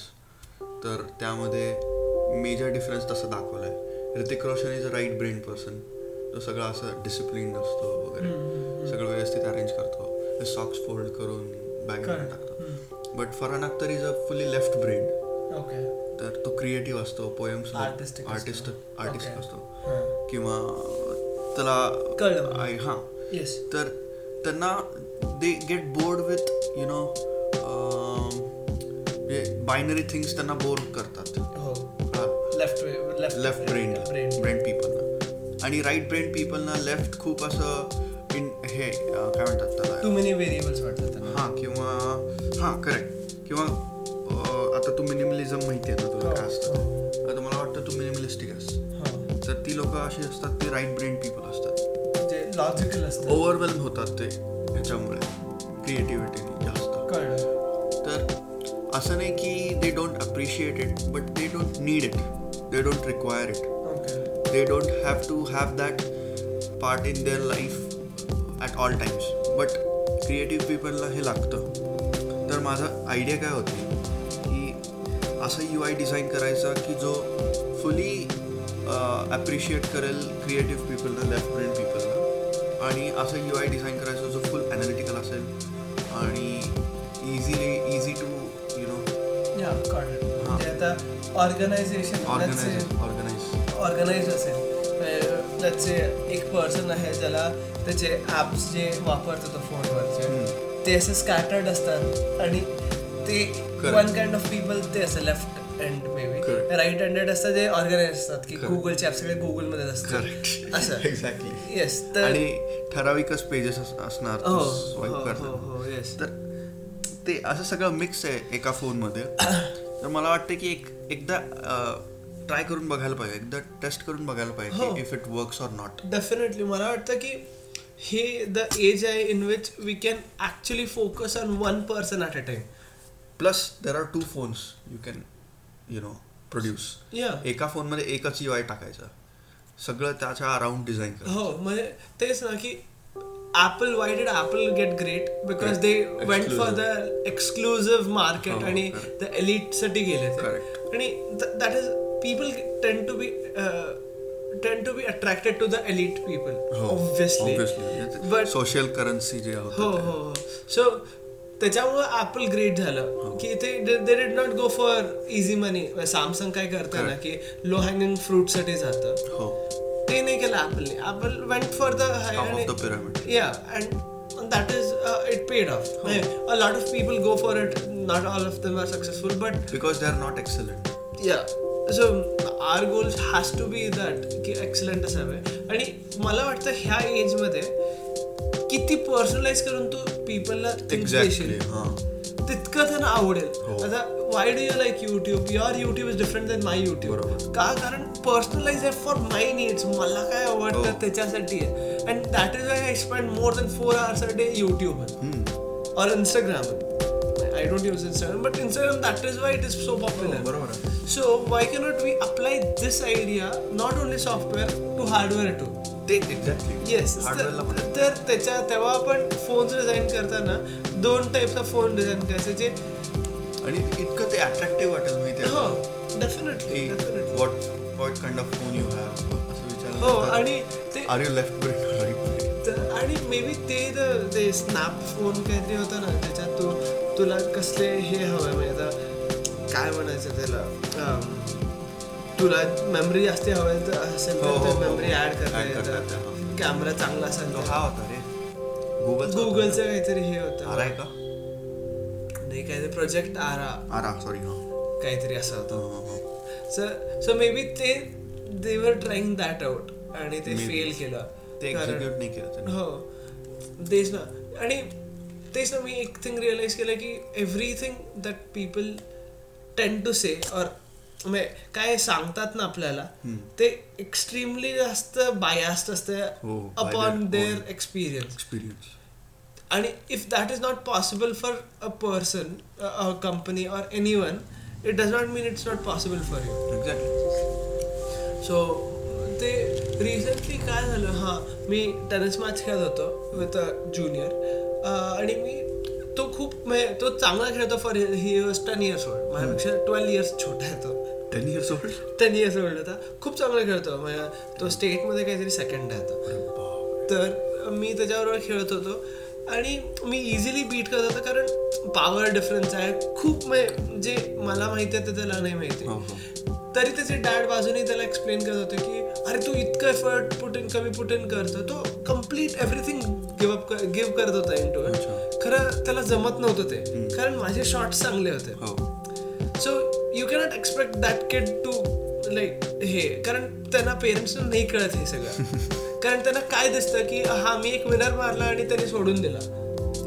[SPEAKER 2] तर त्यामध्ये मेजर डिफरन्स तसं दाखवलं आहे Hrithik Roshan is a right brain person तो सगळं असं डिसिप्लिन असतो वगैरे. सगळं व्यवस्थित अरेंज करतो. सॉक्स फोल्ड करून
[SPEAKER 1] Correct.
[SPEAKER 2] टाकतो. But Farhan Akhtar is a fully left brain
[SPEAKER 1] okay
[SPEAKER 2] तर तो क्रिएटिव्ह असतो पोएम्स. Artist artist. असतो. किंवा त्याला हां. तर त्यांना they get bored with you know binary things त्यांना बोर करतात.
[SPEAKER 1] हो. लेफ्ट लेफ्ट
[SPEAKER 2] ब्रेन
[SPEAKER 1] ब्रेन
[SPEAKER 2] पीपलना आणि राईट ब्रेन पीपलना लेफ्ट खूप असं इन हे काय म्हणतात त्याला?
[SPEAKER 1] टू मेनी व्हेरिएबल्स वाटतात
[SPEAKER 2] हां किंवा हां करेक्ट किंवा आता तू मिनिमलिझम माहिती आहे ना तुला?
[SPEAKER 1] हो,
[SPEAKER 2] काय असतं? आता मला वाटतं तू मिनिमलिस्टिक आहेस.
[SPEAKER 1] हो.
[SPEAKER 2] तर ती लोक अशी असतात ते राईट ब्रेन पीपल असतात.
[SPEAKER 1] जे लॉजिकल असतं
[SPEAKER 2] ओव्हरवेल्म होतात ते. ह्याच्यामुळे क्रिएटिव्हिटीने जास्त. तर असं नाही की they don't appreciate it but they don't need it they don't require it they don't have to have that part in their life at all times but creative पीपलला हे लागतं. तर माझा आयडिया काय होती? की असं यू आय डिझाईन करायचा की जो फुली ॲप्रिशिएट करेल क्रिएटिव्ह पीपलला लेफ्ट आणि असं यू आय डिझाईन करायचं जो फुल ॲनालिटिकल असेल. आणि easily easy to you know
[SPEAKER 1] या म्हणजे आता ऑर्गनायझेशन
[SPEAKER 2] ऑर्गनाइज ऑर्गनाइज
[SPEAKER 1] ऑर्गनाईज असेल. say एक पर्सन आहे ज्याला त्याचे ॲप्स जे वापरतो तो फोनवरचे ते असे स्कॅटर्ड असतात आणि ते. वन काइंड ऑफ पीपल ते असं left end maybe. Right handed असतात जे ऑर्गनाईज असतात की. गुगलचे ॲप सगळे गुगलमध्ये असतात. असं.
[SPEAKER 2] एक्झॅक्टली
[SPEAKER 1] येस तर
[SPEAKER 2] आणि ठराविकच पेजेस असणार
[SPEAKER 1] हो हो हो हो
[SPEAKER 2] तर ते असं सगळं मिक्स आहे एका फोनमध्ये तर मला वाटतं की एक एकदा ट्राय करून बघायला पाहिजे. एकदा टेस्ट करून बघायला पाहिजे if it works or not
[SPEAKER 1] definitely मला वाटतं की हे द एज आहे in which we can actually focus on one person at a time
[SPEAKER 2] plus there are two phones you can you know produce एका फोनमध्ये एकच यू आय टाकायचा. सगळं त्याच्या अराउंड डिझाईन
[SPEAKER 1] हो म्हणजे तेच ना की Apple why did Apple get great because they. Went for the exclusive market आणि. द एलिटसाठी गेले. आणि that is people ten to be ten to be attracted to the elite people obviously but
[SPEAKER 2] social currency जे
[SPEAKER 1] हो हो हो. So त्याच्यामुळं Apple great
[SPEAKER 2] हो.
[SPEAKER 1] झालं की ते they did not go for easy money Samsung काय करतं ना की लो हँगिंग फ्रूटसाठी जातं.
[SPEAKER 2] ते- हो.
[SPEAKER 1] ते नाही केलं ॲपलने Apple went for the
[SPEAKER 2] of.
[SPEAKER 1] Yeah and that is it paid off a lot of people go for it not all of them are successful but
[SPEAKER 2] because they are not excellent
[SPEAKER 1] yeah so our goals has to be that की excellent असावे. आणि मला वाटतं ह्या एजमध्ये किती personalise करून तू पीपलला
[SPEAKER 2] हां.
[SPEAKER 1] तितकं त्यांना आवडेल.
[SPEAKER 2] हो.
[SPEAKER 1] आता why do you like YouTube your YouTube is different than my YouTube. का? कारण पर्सनलाइज आहे फॉर माय नीड्स मला काय
[SPEAKER 2] हो.
[SPEAKER 1] आवडतं त्याच्यासाठी. आहे and that is why I spend more than four hours a day YouTube or Instagram I don't use Instagram but Instagram that is why it is so popular
[SPEAKER 2] बरोबर आहे.
[SPEAKER 1] So why cannot we apply this idea not only software to hardware too?
[SPEAKER 2] ते exactly
[SPEAKER 1] yes
[SPEAKER 2] हार्डवेअरला पण
[SPEAKER 1] तर त्याच्या तेव्हा आपण phones design करताना दोन टाईपचा फोन डिझाईन करायचे जे
[SPEAKER 2] आणि इतकं ते अट्रॅक्टिव्ह वाटेल माहिती
[SPEAKER 1] हो
[SPEAKER 2] आहे
[SPEAKER 1] definitely definitely
[SPEAKER 2] what what kind of phone you have असं विचारलं
[SPEAKER 1] आणि ते
[SPEAKER 2] are you left brain right
[SPEAKER 1] तर आणि मे बी ते द- ते स्नॅप फोन काहीतरी होतं ना त्याच्यात तू तुला कसले हे हवं म्हणजे आता काय म्हणायचं त्याला? तुला मेमरी जास्त हवं तर असेल
[SPEAKER 2] हो,
[SPEAKER 1] तर
[SPEAKER 2] हो, हो.
[SPEAKER 1] मेमरी ऍड करता
[SPEAKER 2] Add करता येतं,
[SPEAKER 1] येतं
[SPEAKER 2] हा.
[SPEAKER 1] कॅमेरा चांगला असेल
[SPEAKER 2] तो. हा होता रे. गुगल
[SPEAKER 1] गुगलचं काहीतरी हे
[SPEAKER 2] आर
[SPEAKER 1] होतं
[SPEAKER 2] आहे का?
[SPEAKER 1] नाही काहीतरी प्रोजेक्ट आरा.
[SPEAKER 2] आर सॉरी हा.
[SPEAKER 1] काहीतरी असं होतं.
[SPEAKER 2] हो, हो, हो.
[SPEAKER 1] सो मे बी ते दे वर ट्राईंग दॅट आउट आणि ते. फेल केलं.
[SPEAKER 2] ते एक्झिक्यूट नाही केलं
[SPEAKER 1] हो. तेच ना आणि तेच ना मी एक थिंग रिअलाइज केलं की everything that people tend to say or म्हणजे काय सांगतात ना आपल्याला ते एक्स्ट्रीमली जास्त बायास्ड
[SPEAKER 2] हो,
[SPEAKER 1] असतं अपॉन देअर. एक्सपिरियन्स
[SPEAKER 2] एक्सपिरियन्स
[SPEAKER 1] आणि if that is not possible for a person a company or anyone it does not mean it's not possible for you
[SPEAKER 2] exactly
[SPEAKER 1] so ते रिसेंटली काय झालं हां मी टेनिस मॅच खेळत होतो with a junior आणि मी तो खूप म्हणजे तो चांगला खेळतो for he was ten years old माझ्यापेक्षा ट्वेल्व इयर्स छोटा आहे तो.
[SPEAKER 2] Ten years old
[SPEAKER 1] ten years old होता. खूप चांगला खेळतो. म्हणजे तो स्टेटमध्ये काहीतरी सेकंड आहे आता तर मी त्याच्याबरोबर खेळत होतो. आणि मी इझिली बीट करत होतो कारण पॉवर डिफरन्स आहे. खूप म्हणजे जे मला माहिती आहे ते त्याला नाही माहिती. तरी त्याचे डॅड बाजूने त्याला एक्सप्लेन करत होते की अरे तू इतकं एफर्ट पुट इन कमी पुट इन करतो. तो complete everything give up give करत होता इन टू. खरं त्याला जमत नव्हतं ते. कारण माझे शॉट्स चांगले होते. So you cannot expect that kid to like हे. कारण त्यांना पेरेंट्सना नाही कळत हे सगळं. कारण त्यांना काय दिसतं की हा मी एक विनर मारला आणि त्याने सोडून दिला.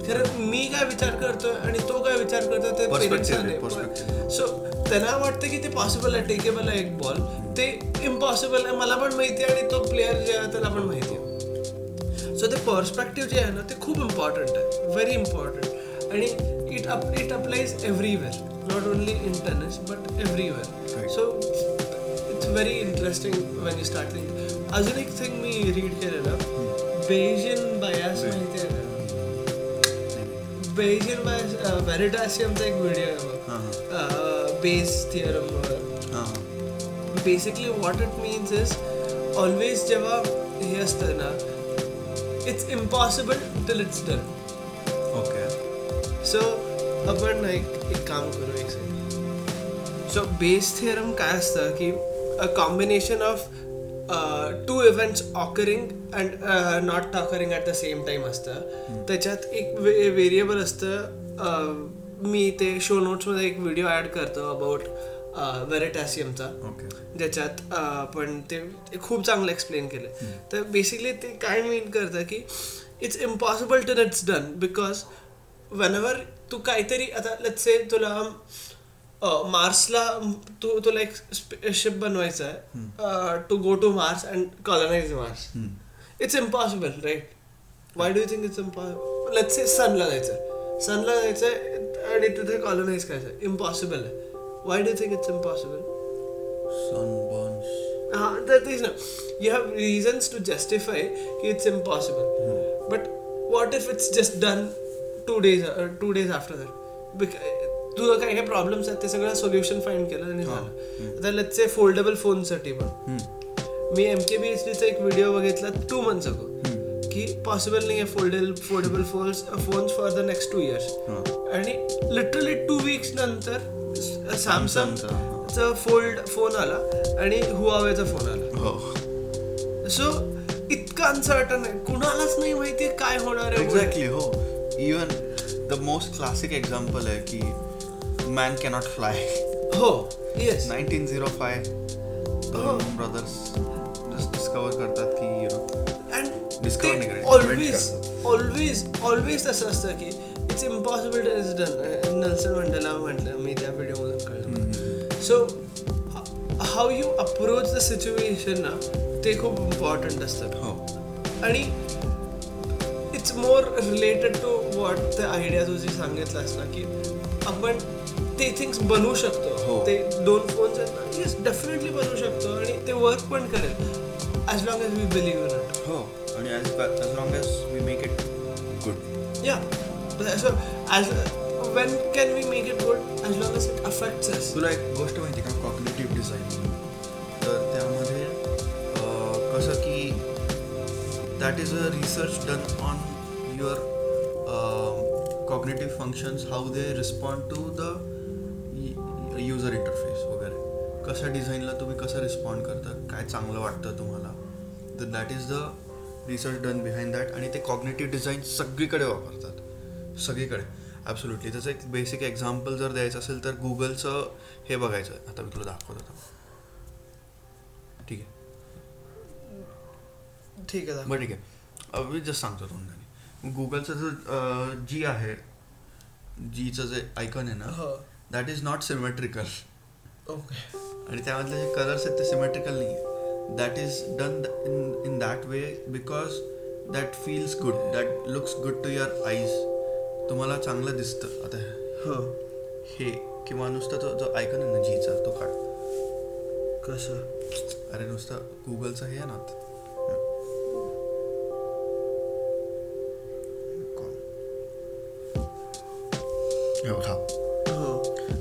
[SPEAKER 1] खरं मी काय विचार करतोय आणि तो काय विचार करतोय ते पेरेंट्सना सो त्यांना वाटतं की ते पॉसिबल आहे टेकेबल आहे एक बॉल ते इम्पॉसिबल आहे मला पण माहिती आहे आणि तो प्लेअर जे आहे त्याला पण माहिती आहे. सो ते पर्स्पेक्टिव्ह जे आहे ना ते खूप इम्पॉर्टंट आहे. व्हेरी इम्पॉर्टंट आणि it up it applies everywhere not only in tennis but everywhere. So it's very interesting when you start think अजून एक थिंग मी रीड केलेलं. बेजियन बायास माहिती आहे का? बेजियन बायास व्हॅरिटासियमचा एक व्हिडिओ आहे बेस थिअरमवर
[SPEAKER 2] हां.
[SPEAKER 1] Basically what it means is always जेव्हा हे असतं ना it's impossible till it's done
[SPEAKER 2] okay
[SPEAKER 1] so आपण ना एक एक काम करू एक सेकंड सो बेस थिअरम काय असतं की a combination of two events occurring and not occurring at the same time असतं. त्याच्यात एक व्हेरिएबल असतं अ, मी ते शो नोट्समध्ये एक व्हिडिओ ॲड करतो अबाउट वेरेटॅसियमचा
[SPEAKER 2] ओके.
[SPEAKER 1] ज्याच्यात आपण ते खूप चांगलं एक्सप्लेन केलं तर बेसिकली ते काय मीन करतं की it's impossible to it's done because whenever तू काहीतरी आता लेट्स से तुला मार्सला तू तुला एक स्पेसशिप बनवायचं आहे to go to Mars and colonise Mars it's impossible right why do you think it's impossible let's say सनला जायचं सनला जायचं आणि तिथे कॉलनाइज करायचं इम्पॉसिबल आहे. Why do think it's impossible
[SPEAKER 2] sunburns
[SPEAKER 1] Uh, that is no. You have reasons to justify कि it's impossible. But what if it's just done two days uh, two days after that? Because तुझं काही काही problems आहेत ते सगळं solution find केलं आणि झालं. आता लेट्स से फोल्डेबल फोनसाठी पण. मी एम के बी एच डीचा एक व्हिडिओ बघितला टू मंथ्स अगो की पॉसिबल नाही आहे foldable foldable phones phones for the next two years आणि लिटरली टू वीक्स नंतर सॅमसंगचा फोल्ड फोन आला आणि हुआवेचा फोन आला. सो इतकं अनसर्टन आहे. कुणालाच नाही माहिती काय होणार आहे.
[SPEAKER 2] एक्झॅक्टली हो. Even the most classic example आहे की मॅन कॅनॉट फ्लाय
[SPEAKER 1] हो yes
[SPEAKER 2] nineteen zero five brothers just discover करतात की यु नो नाही करायचं,
[SPEAKER 1] ऑलवेज ऑलवेज ऑलवेज तसं असतं की it's impossible to is done Nelson Mandela म्हटलं. मी त्या व्हिडिओमधून कळलं. So how you approach the situation ना ते खूप इम्पॉर्टंट असतं.
[SPEAKER 2] हो.
[SPEAKER 1] आणि it's more related to what the idea तुझी सांगितलास ना की आपण ते थिंग्स बनवू शकतो.
[SPEAKER 2] हो.
[SPEAKER 1] ते दोन फोन्स आहेत ना येस डेफिनेटली बनवू शकतो आणि ते वर्क पण करेल as long as we believe in it
[SPEAKER 2] हो. आणि as as long as we make it good
[SPEAKER 1] yeah so as when can we make it good as long as it affects us
[SPEAKER 2] तुला एक गोष्ट माहिती का? Cognitive design तर त्यामध्ये कसं की that is a research done on your cognitive functions how they respond to the user interface वगैरे. कशा डिझाईनला तुम्ही कसं रिस्पॉन्ड करता? काय चांगलं वाटतं तुम्हाला? तर that is the research done behind that आणि ते कॉग्नेटिव्ह डिझाईन सगळीकडे वापरतात. सगळीकडे. ॲब्सोल्युटली त्याचं एक बेसिक एक्झाम्पल जर द्यायचं असेल तर गुगलचं हे बघायचं. आता मी तुला दाखवत होतो ठीक आहे?
[SPEAKER 1] ठीक आहे
[SPEAKER 2] बरं ठीक आहे. मी जस्ट सांगतो तुम्हाला. गुगलचं जो जी आहे जीचं जे आयकॉन आहे ना that is not symmetrical
[SPEAKER 1] okay
[SPEAKER 2] आणि त्यामधले जे कलर्स आहेत ते सिमेट्रिकल नाही आहे that is done in in that way because that feels good that looks good to your eyes तुम्हाला चांगलं दिसतं. आता
[SPEAKER 1] हो
[SPEAKER 2] हे किंवा नुसतं तो जो आयकॉन आहे ना जीचा तो काढ.
[SPEAKER 1] कसं?
[SPEAKER 2] अरे नुसतं गुगलचं हे आहे ना हे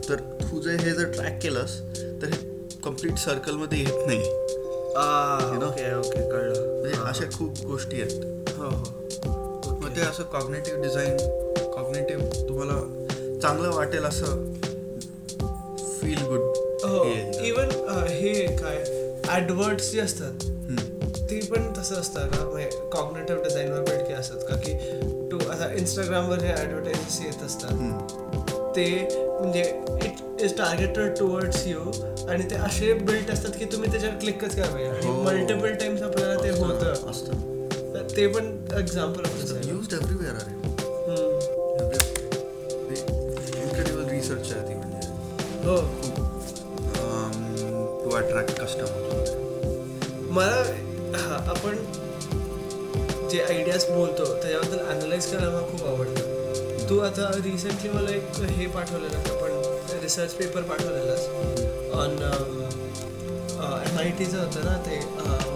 [SPEAKER 2] तर तू जे हे जर ट्रॅक केलंस तर हे कंप्लीट सर्कलमध्ये येत नाही.
[SPEAKER 1] ओके कळलं.
[SPEAKER 2] म्हणजे अशा खूप गोष्टी आहेत.
[SPEAKER 1] हो हो.
[SPEAKER 2] मग ते असं कॉग्नेटिव्ह डिझाईन कॉग्नेटिव्ह तुम्हाला चांगलं वाटेल असं फील गुड
[SPEAKER 1] हो इवन हे काय ऍडवर्ड्स जे असतात ती पण तसं असतं का म्हणजे कॉग्नेटिव्ह डिझाईनवर बेडके असतात का की तू आता इंस्टाग्रामवर हे ॲडव्हर्टाईजेस येत असतात. ते म्हणजे it is targeted towards you आणि ते असे बिल्ट असतात की तुम्ही त्याच्यावर क्लिकच करा पाहिजे आणि
[SPEAKER 2] हो.
[SPEAKER 1] मल्टिपल टाइम्स आपल्याला ते होतं.
[SPEAKER 2] असतं.
[SPEAKER 1] ते पण एक्झाम्पल
[SPEAKER 2] युज एव्हरीवेअर अरे.
[SPEAKER 1] हो.
[SPEAKER 2] टू अट्रॅक्ट कस्टमर
[SPEAKER 1] मला हा आपण जे आयडियाज बोलतो त्याच्याबद्दल अनालाइज करायला मला खूप आवडतं. तू आता रिसेंटली मला एक हे पाठवलेलं आपण रिसर्च पेपर पाठवलेलास ऑन एम आय टीचं होतं ना ते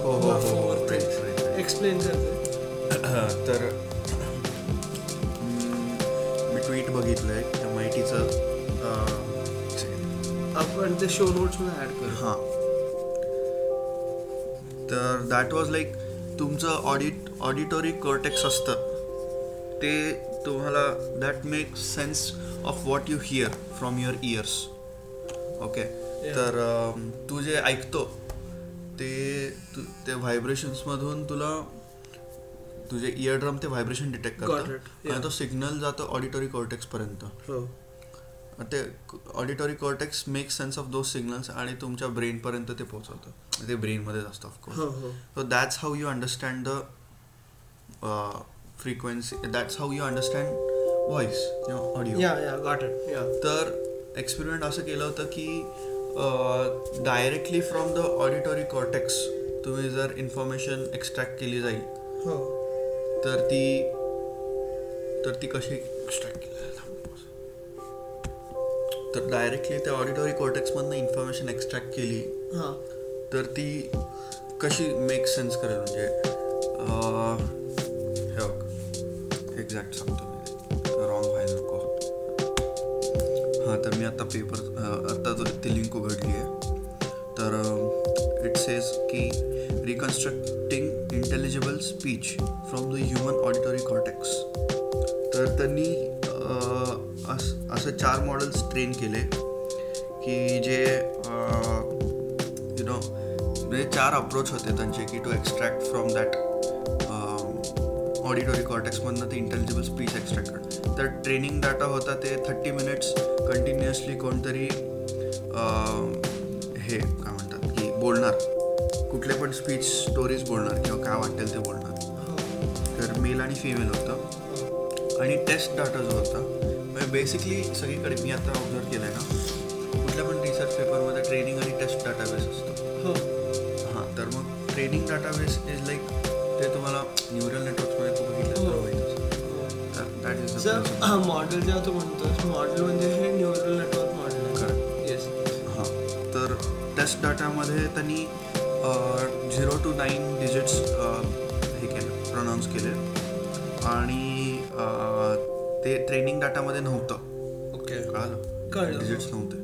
[SPEAKER 2] हो, हो, हो.
[SPEAKER 1] एक्सप्लेन करते
[SPEAKER 2] तर
[SPEAKER 1] आपण ते शो नोट्समध्ये ॲड करू.
[SPEAKER 2] हां. तर दॅट वॉज लाईक तुमचं ऑडिट ऑडिटोरी कॉर्टेक्स असतं. ते तुम्हाला that make sense of what you hear from your ears okay. तर अम, तू जे ऐकतो ते तू ते व्हायब्रेशन्समधून तुला तुझे इयर ड्रम ते व्हायब्रेशन डिटेक्ट करतात. आणि तो सिग्नल जातो ऑडिटरी कॉर्टेक्स पर्यंत.
[SPEAKER 1] हो.
[SPEAKER 2] ते auditory cortex make sense of those signals आणि तुमच्या ब्रेन पर्यंत ते पोहोचवतं. ते ब्रेनमध्येच असतं ऑफकोर्स
[SPEAKER 1] हो हो.
[SPEAKER 2] Uh, frequency. That's how you understand voice, you know, audio.
[SPEAKER 1] या या गॉट इट या
[SPEAKER 2] तर एक्सपेरिमेंट असं केलं होतं की directly from the auditory cortex तुम्ही जर इन्फॉर्मेशन एक्स्ट्रॅक्ट केली जाईल
[SPEAKER 1] हो.
[SPEAKER 2] तर ती तर ती कशी एक्स्ट्रॅक्ट तर डायरेक्टली त्या ऑडिटरी कॉर्टेक्समधनं इन्फॉर्मेशन एक्स्ट्रॅक्ट केली.
[SPEAKER 1] हा.
[SPEAKER 2] तर ती कशी मेक सेन्स करेल? म्हणजे हे बघ. एक्झॅक्ट सांगतो मी. रॉंग व्हायला नको. हां तर मी आता पेपर आता तो ती लिंक उघडली आहे. तर इट सेज की reconstructing intelligible speech from the human auditory cortex तर त्यांनी अस असं चार मॉडेल्स ट्रेन केले की जे यु नो म्हणजे चार अप्रोच होते त्यांचे की to extract from that auditory कॉर्टेक्समधनं ते इंटेलिजिबल स्पीच एक्स्ट्रॅक्ट करणं. तर ट्रेनिंग डाटा होता ते थर्टी मिनिट्स कंटिन्युअसली कोणतरी हे काय म्हणतात की बोलणार. कुठले पण स्पीच स्टोरीज बोलणार किंवा काय वाटेल ते बोलणार. तर मेल आणि फिमेल होतं. आणि टेस्ट डाटा जो होता म्हणजे बेसिकली सगळीकडे मी आता ऑब्झर्व केलं आहे ना कुठल्या पण रिसर्च पेपरमध्ये ट्रेनिंग आणि टेस्ट डाटाबेस असतो.
[SPEAKER 1] हो.
[SPEAKER 2] हां तर मग ट्रेनिंग डाटाबेस इज लाईक ते तुम्हाला न्यूरल नेटवर्क्समध्ये तू बघितलं तर
[SPEAKER 1] मॉडेल जेव्हा तू म्हणतोस मॉडेल म्हणजे हे न्यूरल नेटवर्क मॉडेल. येस
[SPEAKER 2] हां तर टेस्ट डाटामध्ये त्यांनी झिरो टू नाईन डिजिट्स हे केलं प्रोनाऊन्स केले. आणि ते ट्रेनिंग डाटामध्ये नव्हतं.
[SPEAKER 1] ओके.
[SPEAKER 2] कळालं?
[SPEAKER 1] कळलं.
[SPEAKER 2] डिजिट्स नव्हते.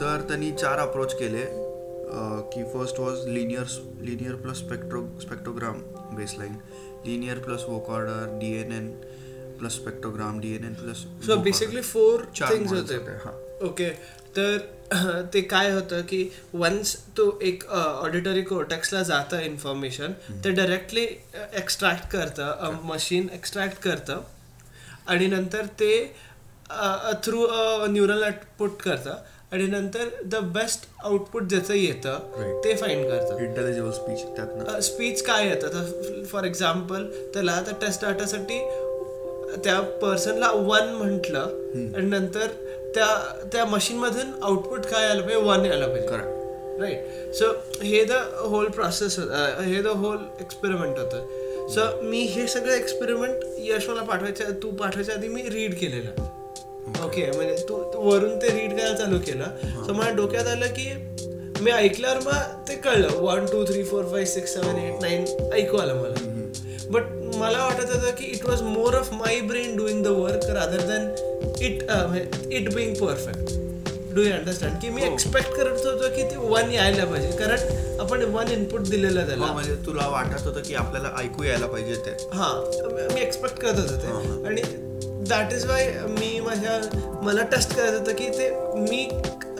[SPEAKER 2] तर त्यांनी चार अप्रोच केले. की first was linear linear plus spectro spectrogram baseline linear plus vocoder D N N plus spectrogram D N N plus
[SPEAKER 1] so basically four
[SPEAKER 2] चार
[SPEAKER 1] थिंग्स होते.
[SPEAKER 2] हां.
[SPEAKER 1] ओके. तर ते काय होतं की वन्स तो एक ऑडिटरी कोर्टेक्सला जातं इन्फॉर्मेशन ते डायरेक्टली एक्स्ट्रॅक्ट करतं मशीन एक्स्ट्रॅक्ट करतं. आणि नंतर ते थ्रू न्यूरल आउटपुट करतं. आणि नंतर द बेस्ट आउटपुट ज्याचं येतं. ते फाईंड करतं.
[SPEAKER 2] इंटेलिजिबल स्पीच
[SPEAKER 1] स्पीच काय येतं? तर फॉर एक्झाम्पल त्याला आता टेस्ट डाटासाठी त्या पर्सनला वन म्हटलं आणि नंतर त्या त्या मशीनमधून आउटपुट काय आलं पाहिजे? वन आलं पाहिजे. राईट सो हे द होल प्रोसेस हे द होल एक्सपेरिमेंट होतं. सो मी हे सगळं एक्सपेरिमेंट यशोला पाठवायच्या तू पाठवायच्या आधी मी रीड केलेलं. ओके म्हणजे तू वरून ते रीड करायला चालू केलं. सो माझ्या डोक्यात आलं की मी ऐकल्यावर मग ते कळलं. One two three four five six seven eight nine ऐकू आलं मला. बट मला वाटत होतं की it was more of my brain doing the work rather than it it being perfect do you understand की मी एक्सपेक्ट करत होतो की ते वन यायला पाहिजे. कारण आपण वन इनपुट दिलेलं त्याला.
[SPEAKER 2] म्हणजे तुला वाटत होतं की आपल्याला ऐकू यायला पाहिजे ते.
[SPEAKER 1] हा मी एक्सपेक्ट करत होतो
[SPEAKER 2] हा,
[SPEAKER 1] ते.
[SPEAKER 2] हा.
[SPEAKER 1] आणि दॅट इज वाय मी माझ्या मला टेस्ट करायचं होतं की ते मी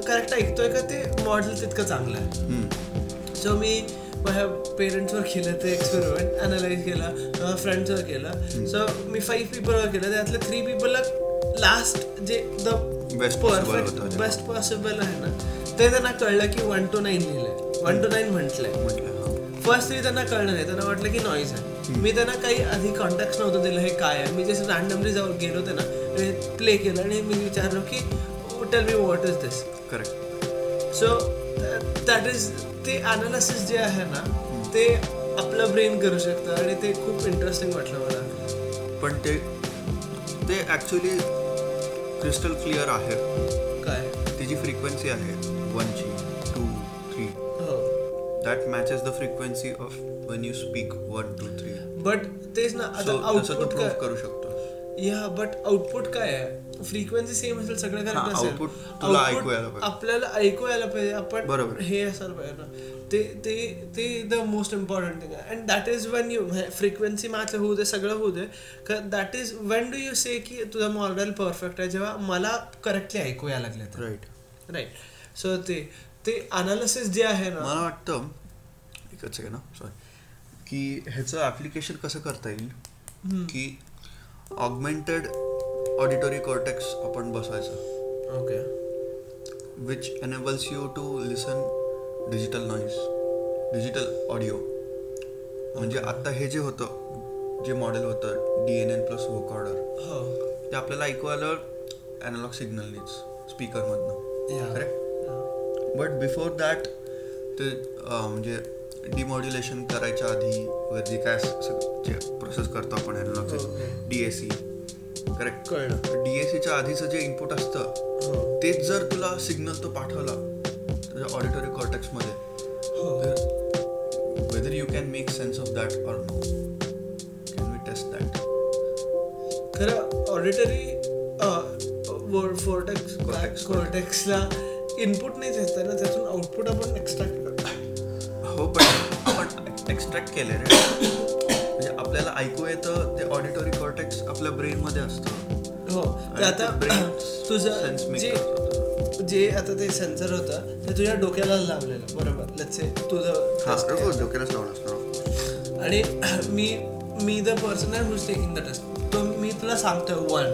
[SPEAKER 1] करेक्ट ऐकतोय का ते मॉडेल तितकं चांगलं आहे. सो मी माझ्या पेरेंट्सवर केलं ते एक्सपेरिमेंट अनालाइज केला फ्रेंड्सवर केलं. सो मी फाईव्ह पीपलवर केलं. त्यातल्या थ्री पीपलला लास्ट जे द परफेक्ट. बेस्ट पॉसिबल आहे ना. ते त्यांना कळलं की वन टू नाईन लिहिलंय वन टू नाईन म्हटलंय.
[SPEAKER 2] म्हटलं.
[SPEAKER 1] फर्स्ट तरी त्यांना कळलं नाही. त्यांना वाटलं की नॉईज आहे. मी त्यांना काही आधी कॉन्टॅक्ट नव्हतं दिलं हे काय आहे. मी जसं रॅन्डमली जाऊन गेलो होते ना आणि प्ले केलं आणि मी विचारलो की tell me what is this
[SPEAKER 2] correct
[SPEAKER 1] so that is ते अनालिसिस जे आहे ना ते आपलं ब्रेन करू शकतं आणि ते खूप इंटरेस्टिंग वाटलं मला.
[SPEAKER 2] पण ते ते ॲक्च्युली क्रिस्टल क्लिअर आहे.
[SPEAKER 1] काय?
[SPEAKER 2] तिची फ्रिक्वेन्सी आहे वनची टू थ्री
[SPEAKER 1] हो.
[SPEAKER 2] That matches the frequency of one you speak one two three
[SPEAKER 1] but तेच ना आता
[SPEAKER 2] तसं तू
[SPEAKER 1] आउटपुट
[SPEAKER 2] प्रूव्ह करू शकतो.
[SPEAKER 1] या बट आउटपुट काय आहे? फ्रिक्वेन्सी सेम असेल सगळं करेक्ट असेल. आपल्याला ऐकू यायला पाहिजे आपण
[SPEAKER 2] बरोबर.
[SPEAKER 1] हे असायला पाहिजे ना. ते ते ते द मोस्ट इम्पॉर्टंट थिंग आहे. And that is when you frequency match होऊ दे सगळं होऊ दे. That is when do you say की तुझा मॉडेल परफेक्ट आहे जेव्हा मला करेक्टली ऐकू यायला लागले
[SPEAKER 2] राईट
[SPEAKER 1] राईट सो ते ते अनालिसिस जे आहे ना.
[SPEAKER 2] मला वाटतं एकच सेकंड ना सॉरी की ह्याचं ॲप्लिकेशन कसं करता येईल? की ऑगमेंटेड ऑडिटरी कॉर्टेक्स आपण बसवायचं.
[SPEAKER 1] Okay.
[SPEAKER 2] Which enables you to listen digital noise digital audio म्हणजे आता हे जे होतं जे मॉडेल होतं D N N plus vocoder
[SPEAKER 1] हो.
[SPEAKER 2] ते आपल्याला ऐकू आलं ॲनालॉग सिग्नलनीच स्पीकरमधनं करेक्ट बट बिफोर दॅट ते म्हणजे डिमॉड्युलेशन करायच्या आधी वगैरे जे काय प्रोसेस करतो आपण
[SPEAKER 1] हो,
[SPEAKER 2] analogue D A C correct
[SPEAKER 1] कळलं.
[SPEAKER 2] डी ए सीच्या आधीचं जे इनपुट असतं
[SPEAKER 1] हो.
[SPEAKER 2] तेच जर तुला सिग्नल तो पाठवला तुझ्या ऑडिटरी कॉर्टेक्समध्ये
[SPEAKER 1] हो.
[SPEAKER 2] Whether you can make sense of that or no can we test that
[SPEAKER 1] खरं ऑडिटरी फोर्टेक्स. कोर्टेक्सला इनपुट नाही देत ना त्यातून आउटपुट आपण एक्स्ट्रॅक्ट करतो.
[SPEAKER 2] हो पण एक्स्ट्रॅक्ट केले रे. आपल्याला ऐकू येतं ते ऑडिटरी कॉर्टेक्स आपल्या ब्रेनमध्ये असतं.
[SPEAKER 1] हो. आता तुझं जे. जे आता ते सेन्सर होतं ते तुझ्या डोक्याला लावलेलं बरोबर? लेट्स से तुझं
[SPEAKER 2] हा. डोक्यालाच लावलं असतं
[SPEAKER 1] आणि मी मी द पर्सन आहे हुज टेकिंग द टेस्ट तो मी तुला सांगतोय वन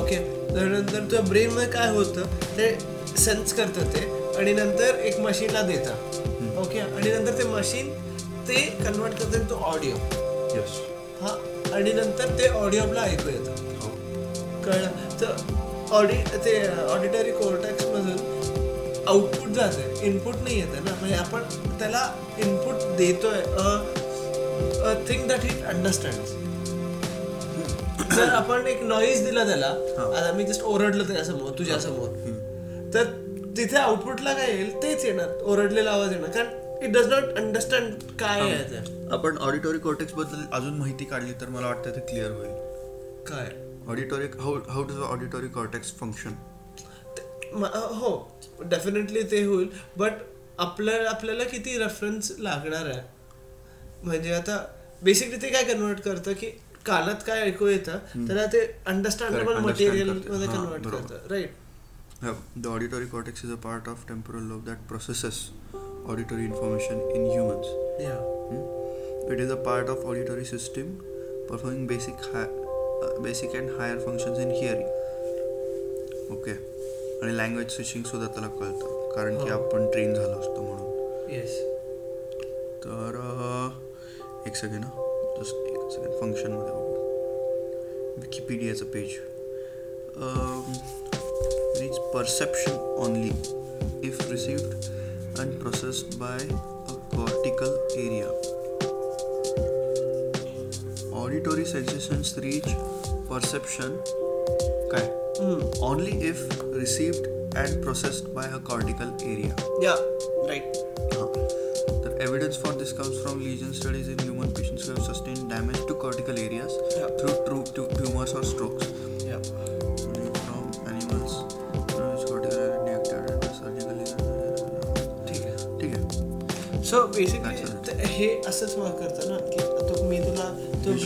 [SPEAKER 1] ओके त्यानंतर तुझ्या ब्रेनमध्ये काय होतं ते सेन्स करतं ते आणि नंतर एक मशीनला देतं. ओके आणि नंतर ते मशीन ते कन्वर्ट करतं तो ऑडिओ
[SPEAKER 2] येस
[SPEAKER 1] हा आणि नंतर ते ऑडिओ आपला ऐकू येतं.
[SPEAKER 2] हो.
[SPEAKER 1] कळलं. तर ऑडि ते ऑडिटरी कोर्टेक्समधून आउटपुट जाते. इनपुट नाही येते ना. म्हणजे आपण त्याला इनपुट देतोय थिंग दॅट इट अंडरस्टँड जर आपण एक नॉईज दिला त्याला आता मी जस्ट ओरडलं त्याच्यासमोर तुझ्या समोर तर तिथे आउटपुटला काय येईल? तेच येणार. ओरडलेला आवाज येणार. कारण इट डज नॉट अंडरस्टँड काय आहे ते
[SPEAKER 2] आपण ऑडिटरी कॉर्टेक्सबद्दल अजून माहिती काढली तर मला वाटतं ते क्लिअर होईल.
[SPEAKER 1] काय?
[SPEAKER 2] Auditory how how does auditory cortex function
[SPEAKER 1] हो डेफिनेटली ते होईल बट आपल्याला आपल्याला किती रेफरन्स लागणार आहे? म्हणजे आता बेसिकली ते काय कन्वर्ट करतं की कानात काय ऐकू येतं त्याला ते अंडरस्टँडेबल मटेरियल. मध्ये कन्वर्ट. करतं right
[SPEAKER 2] The auditory cortex is a part of temporal lobe that processes auditory information in humans.
[SPEAKER 1] या
[SPEAKER 2] Hmm? It is a part of auditory system performing basic hi- uh, basic and higher functions in hearing. Okay आणि language switching सुद्धा त्याला कळतं कारण की
[SPEAKER 1] हो.
[SPEAKER 2] आपण train झालो असतो म्हणून
[SPEAKER 1] येस
[SPEAKER 2] तर अह, एक सेकंड जस्ट एक सेकंड फंक्शनमध्ये बघू विकिपीडियाचं page reach perception only if received and processed by a cortical area.
[SPEAKER 1] Auditory
[SPEAKER 2] sensations reach perception hmm, only if
[SPEAKER 1] received
[SPEAKER 2] and processed by a cortical area.
[SPEAKER 1] Yeah.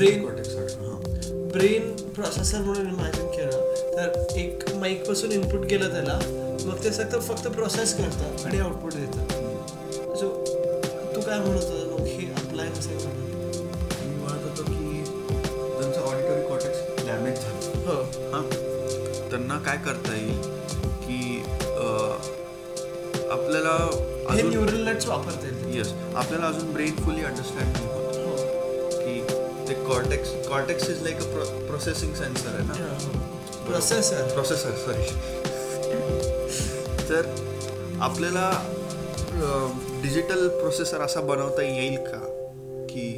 [SPEAKER 1] Brain
[SPEAKER 2] हां.
[SPEAKER 1] Brain processor म्हणून imagine केलं. तर एक माईकपासून input केलं त्याला. मग ते फक्त फक्त प्रोसेस करतं आणि आउटपुट देतं सो तू काय म्हणत होता? मग हे अप्लाय कसं करणार?
[SPEAKER 2] मी म्हणत होतो की ज्यांचं ऑडिटरी कॉटेक्स डॅमेज झालं.
[SPEAKER 1] हो.
[SPEAKER 2] हां. त्यांना काय करता येईल? की आपल्याला
[SPEAKER 1] हे न्यूरल नेट्स वापरता येतील.
[SPEAKER 2] येस आपल्याला अजून brain fully understand cortex cortex is like a processing sensor आहे ना
[SPEAKER 1] प्रोसेसर
[SPEAKER 2] प्रोसेसर सॉरी तर आपल्याला डिजिटल प्रोसेसर असा बनवता येईल का? की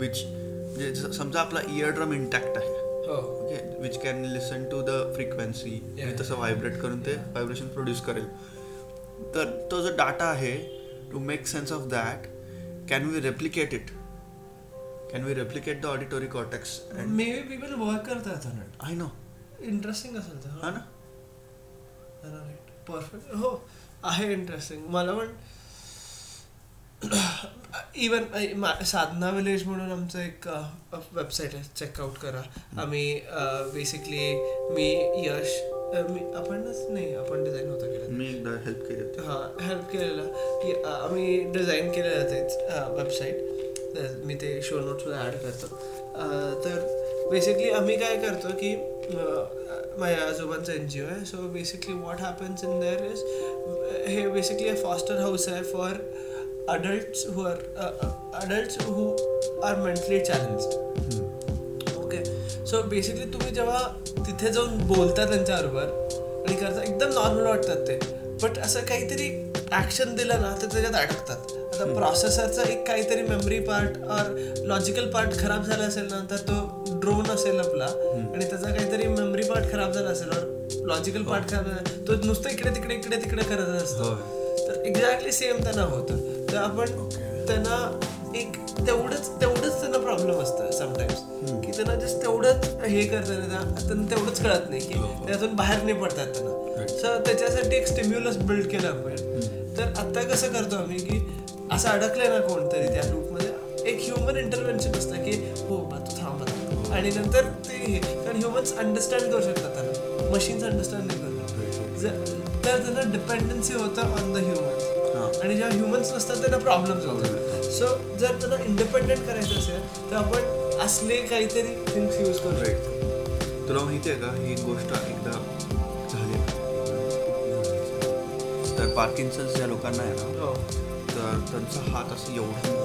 [SPEAKER 2] विच म्हणजे समजा आपला इयर ड्रम इंटॅक्ट आहे.
[SPEAKER 1] हो.
[SPEAKER 2] Okay which can listen to the frequency. तसं व्हायब्रेट करून ते व्हायब्रेशन प्रोड्यूस करेल. तर तो जो डाटा आहे to make sense of that can we replicate it can we replicate the auditory cortex and
[SPEAKER 1] maybe people work करतात on it.
[SPEAKER 2] I know
[SPEAKER 1] interesting असेल तर
[SPEAKER 2] हा ना
[SPEAKER 1] परफेक्ट हो आहे इंटरेस्टिंग मला पण इवन साधना विलेज म्हणून आमचं एक वेबसाईट आहे. चेकआउट करा. आम्ही बेसिकली मी यश मी आपणच नाही आपण डिझाईन होतं केलं.
[SPEAKER 2] मी एकदा हेल्प केली
[SPEAKER 1] हां हेल्प केलेलं. की, आम्ही डिझाईन केलेलं तेच वेबसाईट मी ते शो नोट्समध्ये ॲड करतो. तर बेसिकली आम्ही काय करतो की माझ्या आजोबांचं एन जी ओ आहे. So basically what happens in there is हे बेसिकली फॉस्टर हाऊस आहे for adults who are adults who are mentally challenge okay so basically तुम्ही जेव्हा तिथे जाऊन बोलता त्यांच्याबरोबर आणि करता एकदम नॉर्मल वाटतात ते. बट असं काहीतरी ॲक्शन दिलं ना तर त्याच्यात अडकतात. आता प्रोसेसरचा एक काहीतरी memory part or logical part खराब झाला असेल ना तर तो ड्रोन असेल आपला. आणि त्याचा काहीतरी मेमरी पार्ट खराब झाला असेल और लॉजिकल पार्ट खराब झाला तो नुसतं इकडे तिकडे इकडे तिकडे करत असतो. तर एक्झॅक्टली सेम त्यांना होतं. तर आपण त्यांना एक तेवढंच तेवढंच त्यांना प्रॉब्लेम असतं समटाईम्स की त्यांना जस्ट तेवढंच हे करतात त्यांना तेवढंच कळत नाही की त्यातून बाहेर नाही पडतात त्यांना. सर त्याच्यासाठी एक स्टिम्युलस बिल्ड केलं आपण. तर आता कसं करतो आम्ही की असं अडकलंय ना कोणतरी त्या लूपमध्ये एक ह्युमन इंटरव्हेन्शन असतं की हो बा तू थांब आता. आणि नंतर ते हे. कारण ह्युमन्स अंडरस्टँड करू शकतात त्यांना मशीन्स अंडरस्टँड नाही करू शकत. जर- तर त्यांना डिपेंडन्सी होतं ऑन द ह्युमन्स आणि जेव्हा ह्युमन्स नसतात त्यांना प्रॉब्लेम्स होतात. सो जर त्यांना इंडिपेंडेंट करायचं असेल तर आपण असले काहीतरी थिंग्स यूज करू शकतो.
[SPEAKER 2] तुला माहिती आहे का? ही गोष्ट एकदा झाली. तर पार्किन्सन्स ज्या लोकांना आहे ना?
[SPEAKER 1] हो.
[SPEAKER 2] त्यांचा हात असं एवढा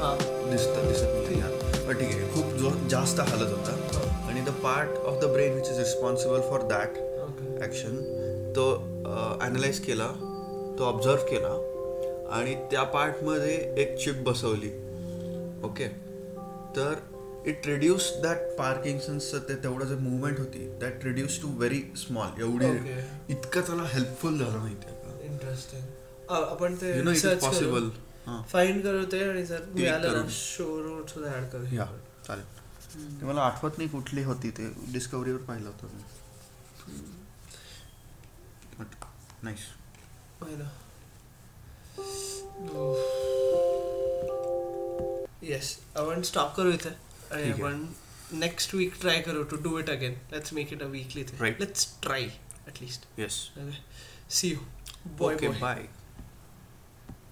[SPEAKER 1] हां.
[SPEAKER 2] दिसत दिसत नाही यार. पण ठीक आहे खूप जो जास्त हालत होता. आणि the part of the brain which is responsible for that action तो ॲनालाइज केला तो ऑब्झर्व केला आणि त्या पार्टमध्ये एक चिप बसवली. ओके तर इट रिड्यूस दॅट पार्किन्सन्सचं ते तेवढं जे मुवमेंट होती that reduce to very small एवढी. इतकं त्याला हेल्पफुल झालं माहिती आहे का?
[SPEAKER 1] इंटरेस्टिंग आपण ते
[SPEAKER 2] you know it is
[SPEAKER 1] search
[SPEAKER 2] possible
[SPEAKER 1] find करू ते आणि जर मिळालं. शो नोट्समध्ये ऍड करू
[SPEAKER 2] या चालेल. ते मला आठवत नाही कुठली होती ते डिस्कवरीवर पाहिलं होतं मी. बट नाईस
[SPEAKER 1] येस आपण स्टॉप करू इथे. आणि. आपण नेक्स्ट वीक ट्राय करू to do it again let's make it a weekly
[SPEAKER 2] Right.
[SPEAKER 1] Let's try at least
[SPEAKER 2] yes
[SPEAKER 1] see you bye
[SPEAKER 2] bye